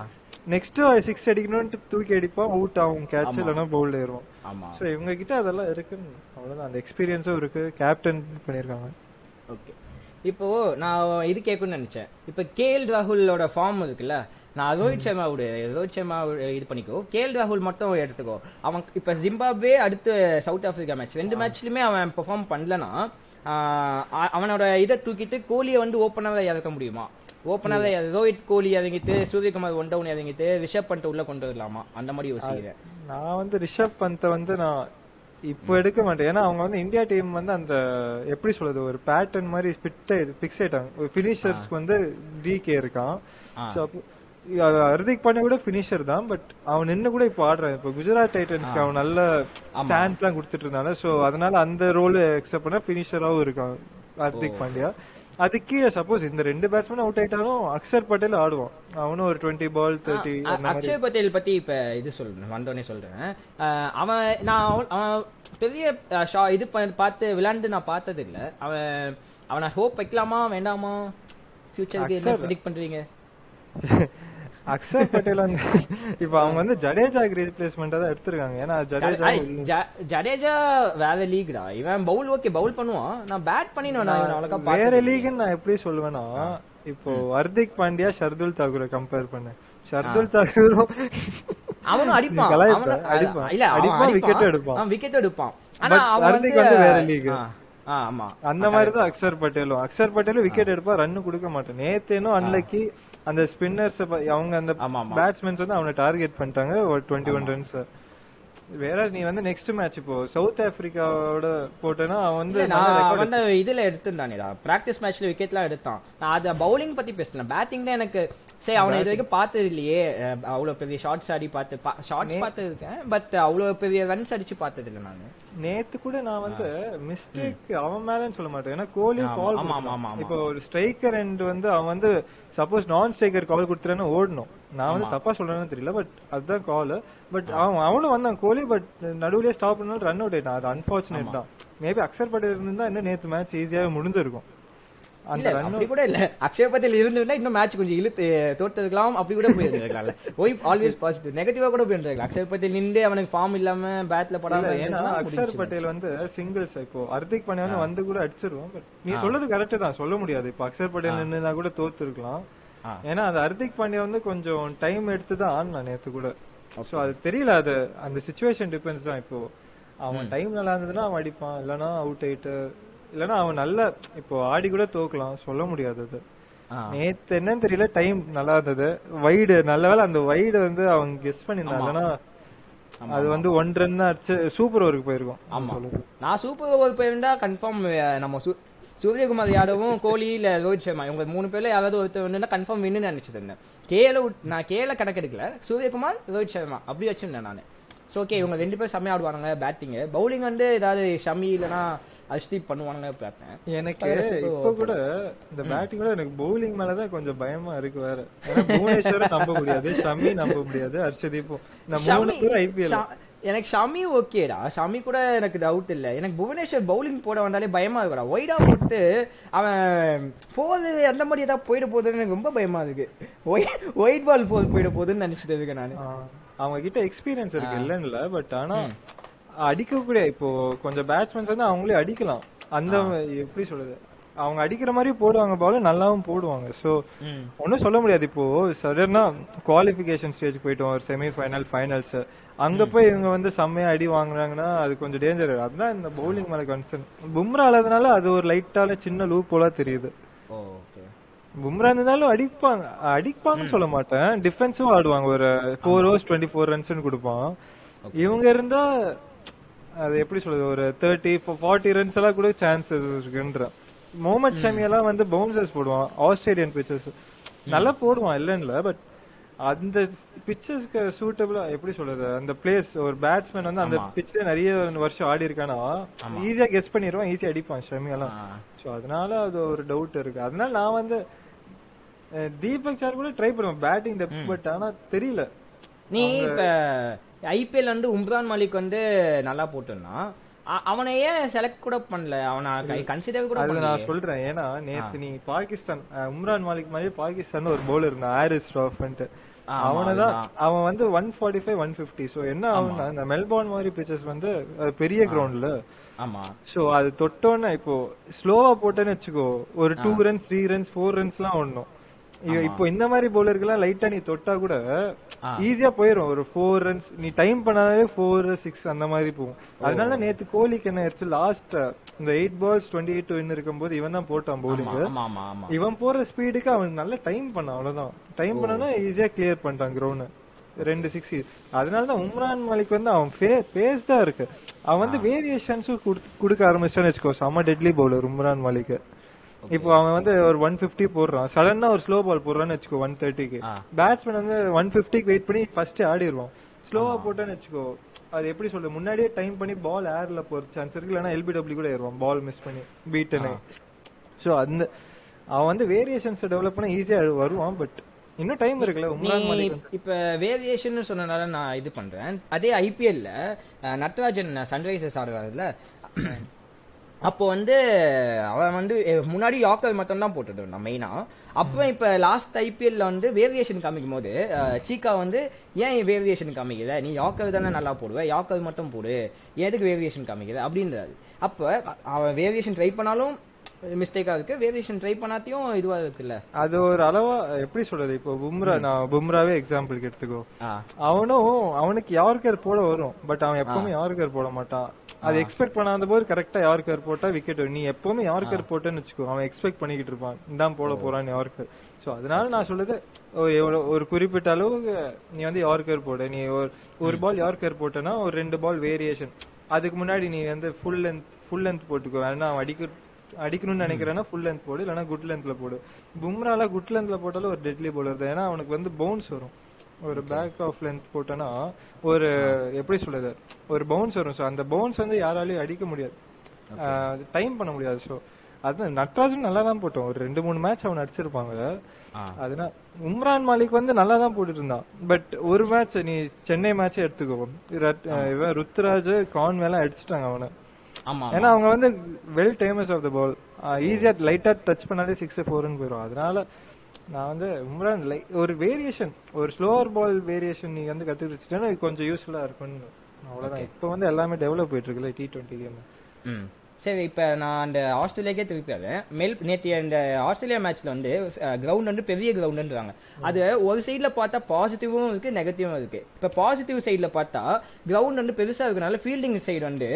நெக்ஸ்ட் சிக்ஸ் அடிக்கணும்னு தூக்கி அடிப்பான் அவுட் ஆகும் கேட்ச் இல்லைன்னா பவுல் ஏறுவான். ஆமா. சோ இவங்க கிட்ட அதெல்லாம் இருக்குன்னு அவ்வளவுதான். அந்த எக்ஸ்பீரியன்ஸும் இருக்கு. கேப்டன் பண்ணிருக்காங்க ஓகே இப்போ நான் இது கேட்கணும்னு நினைச்சேன். இப்போ கேஎல் ராகுலோட ஃபார்ம் இருக்குல்ல? நான் ரோஹித் சர்மா விடு ரோஹித் சர்மா இது பண்ணிக்கோ. கேஎல் ராகுல் மட்டும் எடுத்துக்கோ. அவன் இப்போ ஜிம்பாப்வே அடுத்து சவுத் ஆப்பிரிக்கா மேட்ச் ரெண்டு மேட்ச்லயுமே அவன் பெர்ஃபார்ம் பண்ணலனா அவனோட இதை தூக்கிட்டு கோலியை வந்து ஓப்பனாக இறக்க முடியுமா? ஓப்பனாக ரோஹித் கோலி இறங்கிட்டு சூரியகுமார் ஒன் டவுன் இறங்கிட்டு ரிஷப் பண்ணிட்டு உள்ள கொண்டு வரலாமா? அந்த மாதிரி யோசிக்கிறேன் நான் வந்து ரிஷப் பந்தை வந்து நான் இப்போ எடுக்க மாட்டேன். ஏன்னா அவங்க வந்து இந்தியா டீம் வந்து அந்த எப்படி சொல்றது ஒரு பேட்டர்ன் மாதிரி ஃபிட் பிக்ஸ் ஆயிட்டாங்க ஃபினிஷர்ஸ்க்கு வந்து டிகே இருக்கான். So, அப்போ- அஹ் ஹர்திக் பாண்டியா கூட ஃபினிஷர் தான் பட் அவன் நின்னு கூட இப்போ ஆடுறான். இப்போ குஜராத் டைட்டன்ஸ்க்கு அவன் நல்ல ஸ்டாண்ட் எல்லாம் கொடுத்துட்டு இருந்தாங்க சோ அதனால அந்த ரோல் எக்ஸப்ட் பண்ணா ஃபினிஷராவும் இருக்கான் ஹர்திக் பாண்டியா. அது கீழே சப்போஸ் இந்த ரெண்டு பேட்ஸ்மேன் அவுட் ஆயிட்டாலும் அக்ஷர் பட்டேல் ஆடுவான். அவனும் ஒரு twenty ball thirty Akshay Patel பத்தி இப்ப இது சொல்றேன் வந்தோடனே சொல்றேன். அவன் நான் அவன் பெரிய ஷா இது பார்த்து விளையாண்டு நான் பார்த்தது இல்ல அவன் அவனை ஹோப் வைக்கலாமா வேண்டாமா? ஃபியூச்சருக்கு என்ன. ப்ரிடிக்ட் பண்றீங்க? அக்ஷர் பட்டேல் வந்து இப்ப அவங்க வந்து ஜடேஜாக்கு ரீப்ளேஸ்மெண்டா தான் எடுத்திருக்காங்க. ஏன்னா ஜடேஜா ஜடேஜா வேற லீக்டா இவன் பவுல் ஓகே பவுல் பண்ணுவான். நான் பேட் பண்ணினேன் நான் அவ்வளோக்கா வேற லீக்னு நான் எப்படி சொல்லுவேன்னா இப்போ ஹர்திக் பாண்டியா ஷர்துல் தாக்கூரை கம்பேர் பண்ணு. ஷர்துல் தாக்கூரும் அவனும் அடிப்பான். இல்ல அடிப்பான், wicket எடுப்பான். விக்கெட் எடுப்பான். ஆனா அவன் வந்து வேற ஆ, ஆமா. அந்த மாதிரி. தான் அக்ஷர் பட்டேலும். அக்ஷர் பட்டேலும் விக்கெட் எடுப்பா ரன் கொடுக்க மாட்டான். நேத்தேனும் அன்னைக்கு அந்த ஸ்பின்னர்ஸ் அவங்க அந்த. பேட்ஸ்மேன்ஸ் வந்து அவனை டார்கெட் பண்ணிட்டாங்க. ஒரு டுவெண்ட்டி ஒன் ரன்ஸ் வேற நீ வந்து நெக்ஸ்ட் மேட்ச் இப்போ சவுத் ஆப்பிரிக்காவோட போட்டேன்னா அவன் வந்து நான் வந்து இதுல எடுத்திருந்தானேடா பிராக்டிஸ் மேட்ச்ல விக்கெட்லாம் எடுத்தான். நான் அது பவுலிங் பத்தி பேசல. பேட்டிங் தான் எனக்கு சரி அவனை இது வரைக்கும் பார்த்தது இல்லையே. அவ்வளவு பெரிய ஷார்ட்ஸ் ஆடி பார்த்து ஷார்ட்ஸ் பார்த்து இருக்கேன். பட் அவ்வளவு பெரிய ரன்ஸ் அடிச்சு பார்த்தது இல்ல நானு. நேத்து கூட நான் வந்து மிஸ்டேக் அவன் மேலன்னு சொல்ல மாட்டேன். ஏன்னா கோலி ஆமா. இப்போ ஒரு ஸ்ட்ரைக்கர் அண்ட் வந்து அவன் வந்து சப்போஸ் நான் ஸ்ட்ரைக்கர் கால் கொடுத்துறேன்னு ஓடணும். நான் வந்து தப்பா சொல்றேன்னு தெரியல பட் அதுதான் கால் பட் அவன் அவனும் வந்தான் கோலி பட் நடுவுலயே ஸ்டாப் பண்ணாலும் ரன் அவுட் ஆயிட்டான். அது அன்பார்ச்சுனேட் தான். மேபி அக்ஷர் பட்டேல் இருந்தா இன்னும் நேத்து மேட்ச் ஈஸியாவே முடிஞ்சிருக்கும். அப்படி கூட இல்ல. அக்ஷய் பட்டேல் இருந்திருந்தா இன்னும் மேட்ச் கொஞ்சம் இழுத்து தோர்த்திருக்கலாம் அப்படி கூட போயிருந்திருக்கலாம்ல ஒய் ஆல்வேஸ் பாசிட்டிவ் நெகட்டிவா கூட போயிருந்திருக்கலாம். அக்ஷய் பட்டேல் நின்று அவனுக்கு ஃபார்ம் இல்லாம பேட்ல படாம அக்ஷர் பட்டேல் வந்து சிங்கிள்ஸ் இப்போ ஹர்திக் பாண்டியா வந்து கூட அடிச்சிருவோம் நீ சொல்றது கரெக்ட் தான். சொல்ல முடியாது. இப்போ அக்ஷர் பட்டேல் நின்னா கூட தோத்து இருக்கலாம் ஆ. ஏன்னா அது ஹர்திக் பாண்டியா வந்து கொஞ்சம் டைம் எடுத்து தான் ஆடினான் நேத்து கூட. சோ அது தெரியல. அது அந்த சுச்சுவேஷன் டிபெண்ட்ஸ் தான் இப்போ. அவன் டைம் நல்லா இருந்ததுன்னா அவன் அடிப்பான். இல்லனா அவுட் ஆயிட்டு இல்லனா அவன் நல்ல இப்போ ஆடி கூட தோக்கலாம் சொல்ல முடியாது அது. நேத்து என்னன்னு தெரியல டைம் நல்லா இருந்தது. வைடு நல்ல வேளை அந்த வைடு வந்து அவங்க கெஸ் பண்ணிருந்தாங்கன்னா அது வந்து ஒன் ரன் தான் அடிச்சு சூப்பர் ஓவருக்கு போயிருக்கும். ஆமா. நான் சூப்பர் ஓவர் போயிருந்தா கன்ஃபார்ம் நம்ம சூரியகுமார் யாதவும் கோலி இல்ல ரோஹித் சர்மா இவங்க மூணு பேர்ல யாராவது ஒருத்தர் வந்து கன்ஃபார்ம் வின்னு நினைச்சிட்டு இருந்தேன் கேல நான் கேல கணக்கெடுக்கல சூரியகுமார் ரோஹித் சர்மா அப்படி வச்சிருந்தேன் நான். ஸோ ஓகே இவங்க ரெண்டு பேரும் செம்மையா ஆடுவானுங்க பேட்டிங் பவுலிங் வந்து ஏதாவது ஷமி இல்லைன்னா அஷ்தீப் பண்ணுவானுங்க பார்த்தேன். எனக்கு இப்ப கூட இந்த பேட்டிங் கூட எனக்கு பவுலிங் மேலதான் கொஞ்சம் பயமா இருக்கு வேற. புவனேஸ்வரும் நம்ப முடியாது ஷமி நம்ப முடியாது ஹர்ஷதீப்பும் இந்த மூணு பேரும் ஐபிஎல் எனக்கு ஷமி ஓகேடா. ஷமி கூட எனக்கு டவுட் இல்ல. எனக்கு புவனேஸ்வர் பவுலிங் போட வந்தாலே பயமா இருக்குடா. ஒய்டா போட்டு அவன் ஃபோர் அந்த மாதிரி ஏதாவது போயிட போகுதுன்னு எனக்கு ரொம்ப பயமா இருக்கு. ஒயிட் பால் ஃபோர் போயிட போகுதுன்னு நினைச்சிட்டு இருக்கேன் நான்? அவங்க கிட்ட எக்ஸ்பீரியன்ஸ் இருக்கு இல்லன்னு இல்ல பட் ஆனா அடிக்கக்கூடிய இப்போ கொஞ்சம் பேட்ஸ்மேன்ஸ் வந்து அவங்களே அடிக்கலாம். அந்த எப்படி சொல்றது? அவங்க அடிக்கிற மாதிரி போடுவாங்க பால நல்லாவும் போடுவாங்க. சோ ஒன்னும் சொல்ல முடியாது. இப்போ சடனா குவாலிஃபிகேஷன் ஸ்டேஜ் போயிட்டோம். ஒரு செமி ஃபைனல் ஃபைனல்ஸ் அங்க போய் இவங்க வந்து செம்மையா அடி வாங்குறாங்கன்னா அது கொஞ்சம் டேஞ்சர் அதுதான் இந்த பவுலிங் மேல கன்சர்ன் பும்ரா ஆனதுனால அது ஒரு லைட்டான சின்ன லூப் போல தெரியுது பும்ரா இருந்தாலும் அடிப்பாங்க. அடிப்பாங்கன்னு சொல்ல மாட்டேன். டிஃபென்சிவ் ஆடுவாங்க. ஒரு four overs twenty four runs கொடுப்பான். இவங்க இருந்தா அது எப்படி சொல்றது ஒரு தேர்ட்டி ஃபார்ட்டி ரன்ஸ் எல்லாம் கூட சான்ஸ் இருக்குன்ற. முகமது ஷமி எல்லாம் வந்து பவுன்சர்ஸ் போடுவான் ஆஸ்திரேலியன் பிச்சர்ஸ் நல்லா போடுவான் இல்லன்னு இல்ல பட் அந்த பிச்சர்ஸ்க்கு சூட்டபிளா எப்படி சொல்றது அந்த பிளேஸ் ஒரு பேட்ஸ்மேன் வந்து அந்த பிட்ச்ல நிறைய வருஷம் ஆடி இருக்கானா ஈஸியா கெஸ் பண்ணிடுவான் ஈஸியா அடிப்பான் ஷமி எல்லாம். சோ அதனால அது ஒரு டவுட் இருக்கு. அதனால நான் வந்து தீபக் சார் கூட ட்ரை பண்ணுவேன் பேட்டிங் டெப்த் பட் ஆனா தெரியல. நீ இப்ப ஐபிஎல் வந்து உம்ரான் மாலிக் வந்து நல்லா போட்டுருந்தான். அவனை ஏன் செலக்ட் கூட பண்ணல? அவனை கன்சிடர் கூட பண்ணல நான் சொல்றேன். ஏன்னா நேத்து நீ பாகிஸ்தான் உம்ரான் மாலிக் மாதிரி பாகிஸ்தான் ஒரு பவுலர் இருந்தான் ஹாரிஸ் ராஃப்ன்ட்டு ஆமா, அவனதான் அவன் வந்து one forty five one fifty so என்ன ஆகும்னா இந்த மெல்போர்ன் மாதிரி பிச்சர்ஸ் வந்து பெரிய கிரவுண்ட்ல ஆமா. சோ அது தொட்டோன்னா இப்போ ஸ்லோவா போட்டேன்னு வச்சுக்கோ ஒரு two runs three runs four runs எல்லாம் ஓடணும் இப்போ இந்த மாதிரி பவுலருக்கு எல்லாம் லைட்டா நீ தொட்டா கூட ஈஸியா போயிரும். ஒரு ஃபோர் ரன்ஸ் நீ டைம் பண்ணாலே ஃபோர் சிக்ஸ் அந்த மாதிரி போகும். அதனால நேத்து கோலிக்கு என்ன ஆயிடுச்சு? லாஸ்ட் இந்த eight balls twenty eight win இருக்கும்போது இவன் தான் போட்டான் ஆமா இவன் போற ஸ்பீடுக்கு அவன் நல்ல டைம் பண்ணான் அவ்வளவுதான். டைம் பண்ணனா ஈஸியா கிளியர் பண்ணிட்டான் கிரவுண்ட் ரெண்டு சிக்ஸ் அதனால தான் உம்ரான் மாலிக் வந்து அவன் பேஸ் தான் இருக்கு. அவன் வந்து வேரியேஷன்ஸும் கொடுக்க ஆரம்பிச்சான்னு வச்சுக்கோ. செம்ம டெட்லி பவுலர் உம்ரான் மாலிக் இப்போ அவன் வந்து ஒரு ஒன் பிப்டி போடுறான். சடனா ஒரு ஸ்லோ பால் போடுறான்னு வச்சுக்கோ ஒன் தேர்ட்டிக்கு பேட்ஸ்மேன் வந்து ஒன் பிப்டிக்கு வெயிட் பண்ணி ஃபர்ஸ்ட் ஆடிடுவான். ஸ்லோவா போட்டேன்னு வச்சுக்கோ அது எப்படி சொல்றது? முன்னாடியே டைம் பண்ணி பால் ஏர்ல போற சான்ஸ் இருக்கு. இல்லைன்னா எல்பிடபிள்யூ கூட ஏறுவான் பால் மிஸ் பண்ணி பீட்டுன்னு சோ அந்த அவன் வந்து வேரியேஷன்ஸ் டெவலப் பண்ண ஈஸியா வருவான் பட் இன்னும் டைம் இருக்குல்ல. இப்ப வேரியேஷன் சொன்னனால நான் இது பண்றேன். அதே ஐபிஎல்ல நட்ராஜன் சன்ரைசர்ஸ் ஆடுறாருல்ல அப்போ வந்து அவன் வந்து முன்னாடி யாக்கர் மட்டும் தான் போட்டுட்டு இருந்தான் மெயினா அப்போ இப்ப லாஸ்ட் ஐபிஎல்ல வந்து வேரியேஷன் காமிக்கும் போது சீக்கா வந்து ஏன் வேரியேஷன் காமிக்கிற நீ யாக்கர் தானே நல்லா போடுவ யாக்கர் மட்டும் போடு. எதுக்கு வேரியேஷன் காமிக்கிற அப்படின்றாரு. அப்ப அவன் வேரியேஷன் ட்ரை பண்ணாலும் மிஸ்டேக்கா இருக்கு. வேரியேஷன் ட்ரை பண்ணாத்தையும் இதுவா இருக்குல்ல. அது ஒரு அளவா எப்படி சொல்றது இப்போ பும்ரா நான் பும்ராவே எக்ஸாம்பிளுக்கு எடுத்துக்கோ. அவனும் அவனுக்கு யார்கர் போட வரும். பட் அவன் எப்பவுமே யார்கர் போட மாட்டான் அது எக்ஸ்பெக்ட் பண்ணாத போது கரெக்டா யார்கர் போட்டா விக்கெட் நீ எப்பவுமே யார்கர் போட்டேன்னு வச்சுக்கோ. அவன் எக்ஸ்பெக்ட் பண்ணிக்கிட்டு இருப்பான். இதான் போட போறான் யார்கர் சோ அதனால நான் சொல்றது ஒரு குறிப்பிட்ட அளவுக்கு நீ வந்து யார்கர் போடு நீ ஒரு ஒரு பால் யார்கர் போட்டனா ஒரு ரெண்டு பால் வேரியேஷன் அதுக்கு முன்னாடி நீ வந்து ஃபுல் லென்த் ஃபுல் லென்த் போட்டுக்கோ. ஏன்னா அவன் அடிக்க அடிக்கணும்னு நினைக்கிறேன்னா ஃபுல் லென்த் போடு இல்லைன்னா குட் லென்த்ல போடு. பும்ரால குட் லென்த்ல போட்டாலும் ஒரு டெட்லி பவுலர் தான் ஏன்னா அவனுக்கு வந்து பவுன்ஸ் வரும். ஒரு பேக் ஆஃப் லென்த் போட்டனா ஒரு எப்படி சொல்றது? ஒரு பவுன்ஸ் வரும். சோ அந்த பவுன்ஸ் வந்து யாராலையும் அடிக்க முடியாது. டைம் பண்ண முடியாது. சோ அது நட்ராஜன் நல்லா தான் போட்டோம் ஒரு ரெண்டு மூணு மேட்ச் அவன் அடிச்சிருப்பாங்க. அதனால உம்ரான் மாலிக் வந்து நல்லா தான் போட்டுட்டு இருந்தான் பட் ஒரு மேட்ச் நீ சென்னை மேட்சே எடுத்துக்கோ. இவன் ருத்ராஜ் கான்வேலாம் அடிச்சிட்டாங்க அவனை. ஏன்னா அவங்க வந்து வெல் டேமஸ் ஆஃப் த பால் ஈஸியா லைட்டா டச் பண்ணாலே சிக்ஸ் ஃபோர்னு போயிடும் அதனால நான் வந்து உம்ரான் லை- ஒரு வேரியேஷன் ஒரு ஸ்லோவர் பால் வேரியேஷன் நீங்க வந்து கத்துக்கிட்டு இது கொஞ்சம் யூஸ்ஃபுல்லா இருக்கும்னு. அவ்வளவுதான். இப்போ வந்து எல்லாமே டெவலப் போயிட்டு இருக்குல்ல டி டுவெண்ட்டி கேம் சரி இப்ப நான் அந்த ஆஸ்திரேலியாக்கே திருப்பி வரேன் மெல் நேற்று இந்த ஆஸ்திரேலியா மேட்ச்ல வந்து கிரவுண்ட் வந்து பெரிய கிரவுண்டுன்றாங்க அது ஒரு சைடுல பார்த்தா பாசிட்டிவும் இருக்கு நெகட்டிவும் இருக்கு. இப்ப பாசிட்டிவ் சைடுல பார்த்தா கிரவுண்ட் வந்து பெருசா இருக்கனால ஃபீல்டிங் சைடு வந்து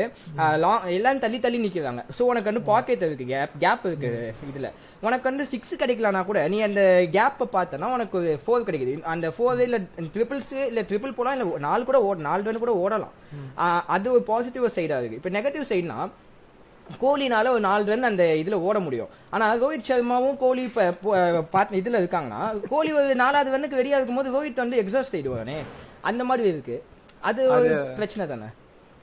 long- எல்லாரும் தள்ளி தள்ளி நிக்கிறாங்க. சோ உனக்கு வந்து பாக்கெட் இருக்கு கேப் கேப் இருக்கு இதுல. உனக்கு வந்து சிக்ஸ் கிடைக்கலனா கூட நீ அந்த கேப்பை பார்த்தனா உனக்கு ஒரு ஃபோர் கிடைக்குது. அந்த ஃபோர் இல்ல ட்ரிபிள்ஸ் இல்ல ட்ரிபிள் போலாம் இல்ல நாலு கூட ஓட நாலு ரன் கூட ஓடலாம். அது ஒரு பாசிட்டிவ் சைடா இருக்கு. இப்ப நெகட்டிவ் சைடுனா கோலினால ஒரு நாலு ரன் அந்த இதுல ஓட முடியும். ஆனா ரோஹித் சர்மாவும் கோலி இப்ப போ- பாத்து இதுல இருக்காங்கன்னா கோலி ஒரு நாலாவது ரன்னுக்கு வெளியா இருக்கும்போது ரோஹித் வந்து எக்ஸாஸ்ட் ஆயிடுவானே? அந்த மாதிரி இருக்கு. அது ஒரு பிரச்சனை தானே?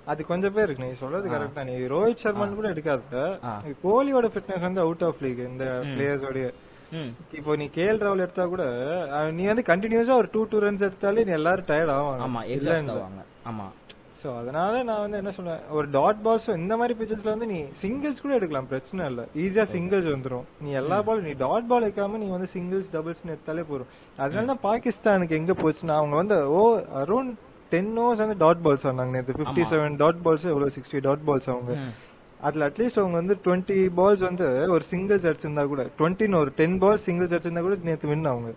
அது கொஞ்சம் பேர் இருக்கு. நீ சொல்றது கரெக்ட் தான். நீ ரோஹித் சர்மான்னு கூட எடுக்காத. கோலியோட ஃபிட்னஸ் வந்து அவுட் ஆஃப் லீக் இந்த பிளேயர்ஸோட இப்போ நீ கேஎல் ராகுல் எடுத்தா கூட நீ வந்து கண்டினியூஸா ஒரு டூ டூ ரன்ஸ் எடுத்தாலே நீ எல்லாரும் டயர்ட் ஆவாங்க. ஆமா ஆவாங்க. ஆமா. சோ அதனால நான் வந்து என்ன சொல்றேன் ஒரு டாட் பால்ஸ் இந்த மாதிரி பிச்சர்ஸ்ல வந்து நீ சிங்கிள்ஸ் கூட எடுக்கலாம் பிரச்சனை இல்ல. ஈஸியா சிங்கிள்ஸ் வந்துரும். நீ எல்லா பால் நீ டாட் பால் வைக்காம நீ வந்து சிங்கிள்ஸ் டபுள்ஸ் எடுத்தாலே போதும். அதனால தான் பாகிஸ்தானுக்கு எங்க போச்சுன்னா அவங்க வந்து ஓ அரௌண்ட் டென் ஓவர்ஸ் வந்து டாட் பால்ஸ் ஆனாங்க நேற்று ஃபிஃப்டி செவன் டாட் பால்ஸ் எவ்வளவு சிக்ஸ்டி டாட் பால்ஸ் அவங்க. அதுல அட்லீஸ்ட் அவங்க வந்து டுவெண்ட்டி பால்ஸ் வந்து ஒரு சிங்கிள்ஸ் அடிச்சிருந்தா கூட டுவெண்ட்டின்னு ஒரு டென் பால்ஸ் சிங்கிள்ஸ் அடிச்சிருந்தா கூட நேற்று வின் அவங்க.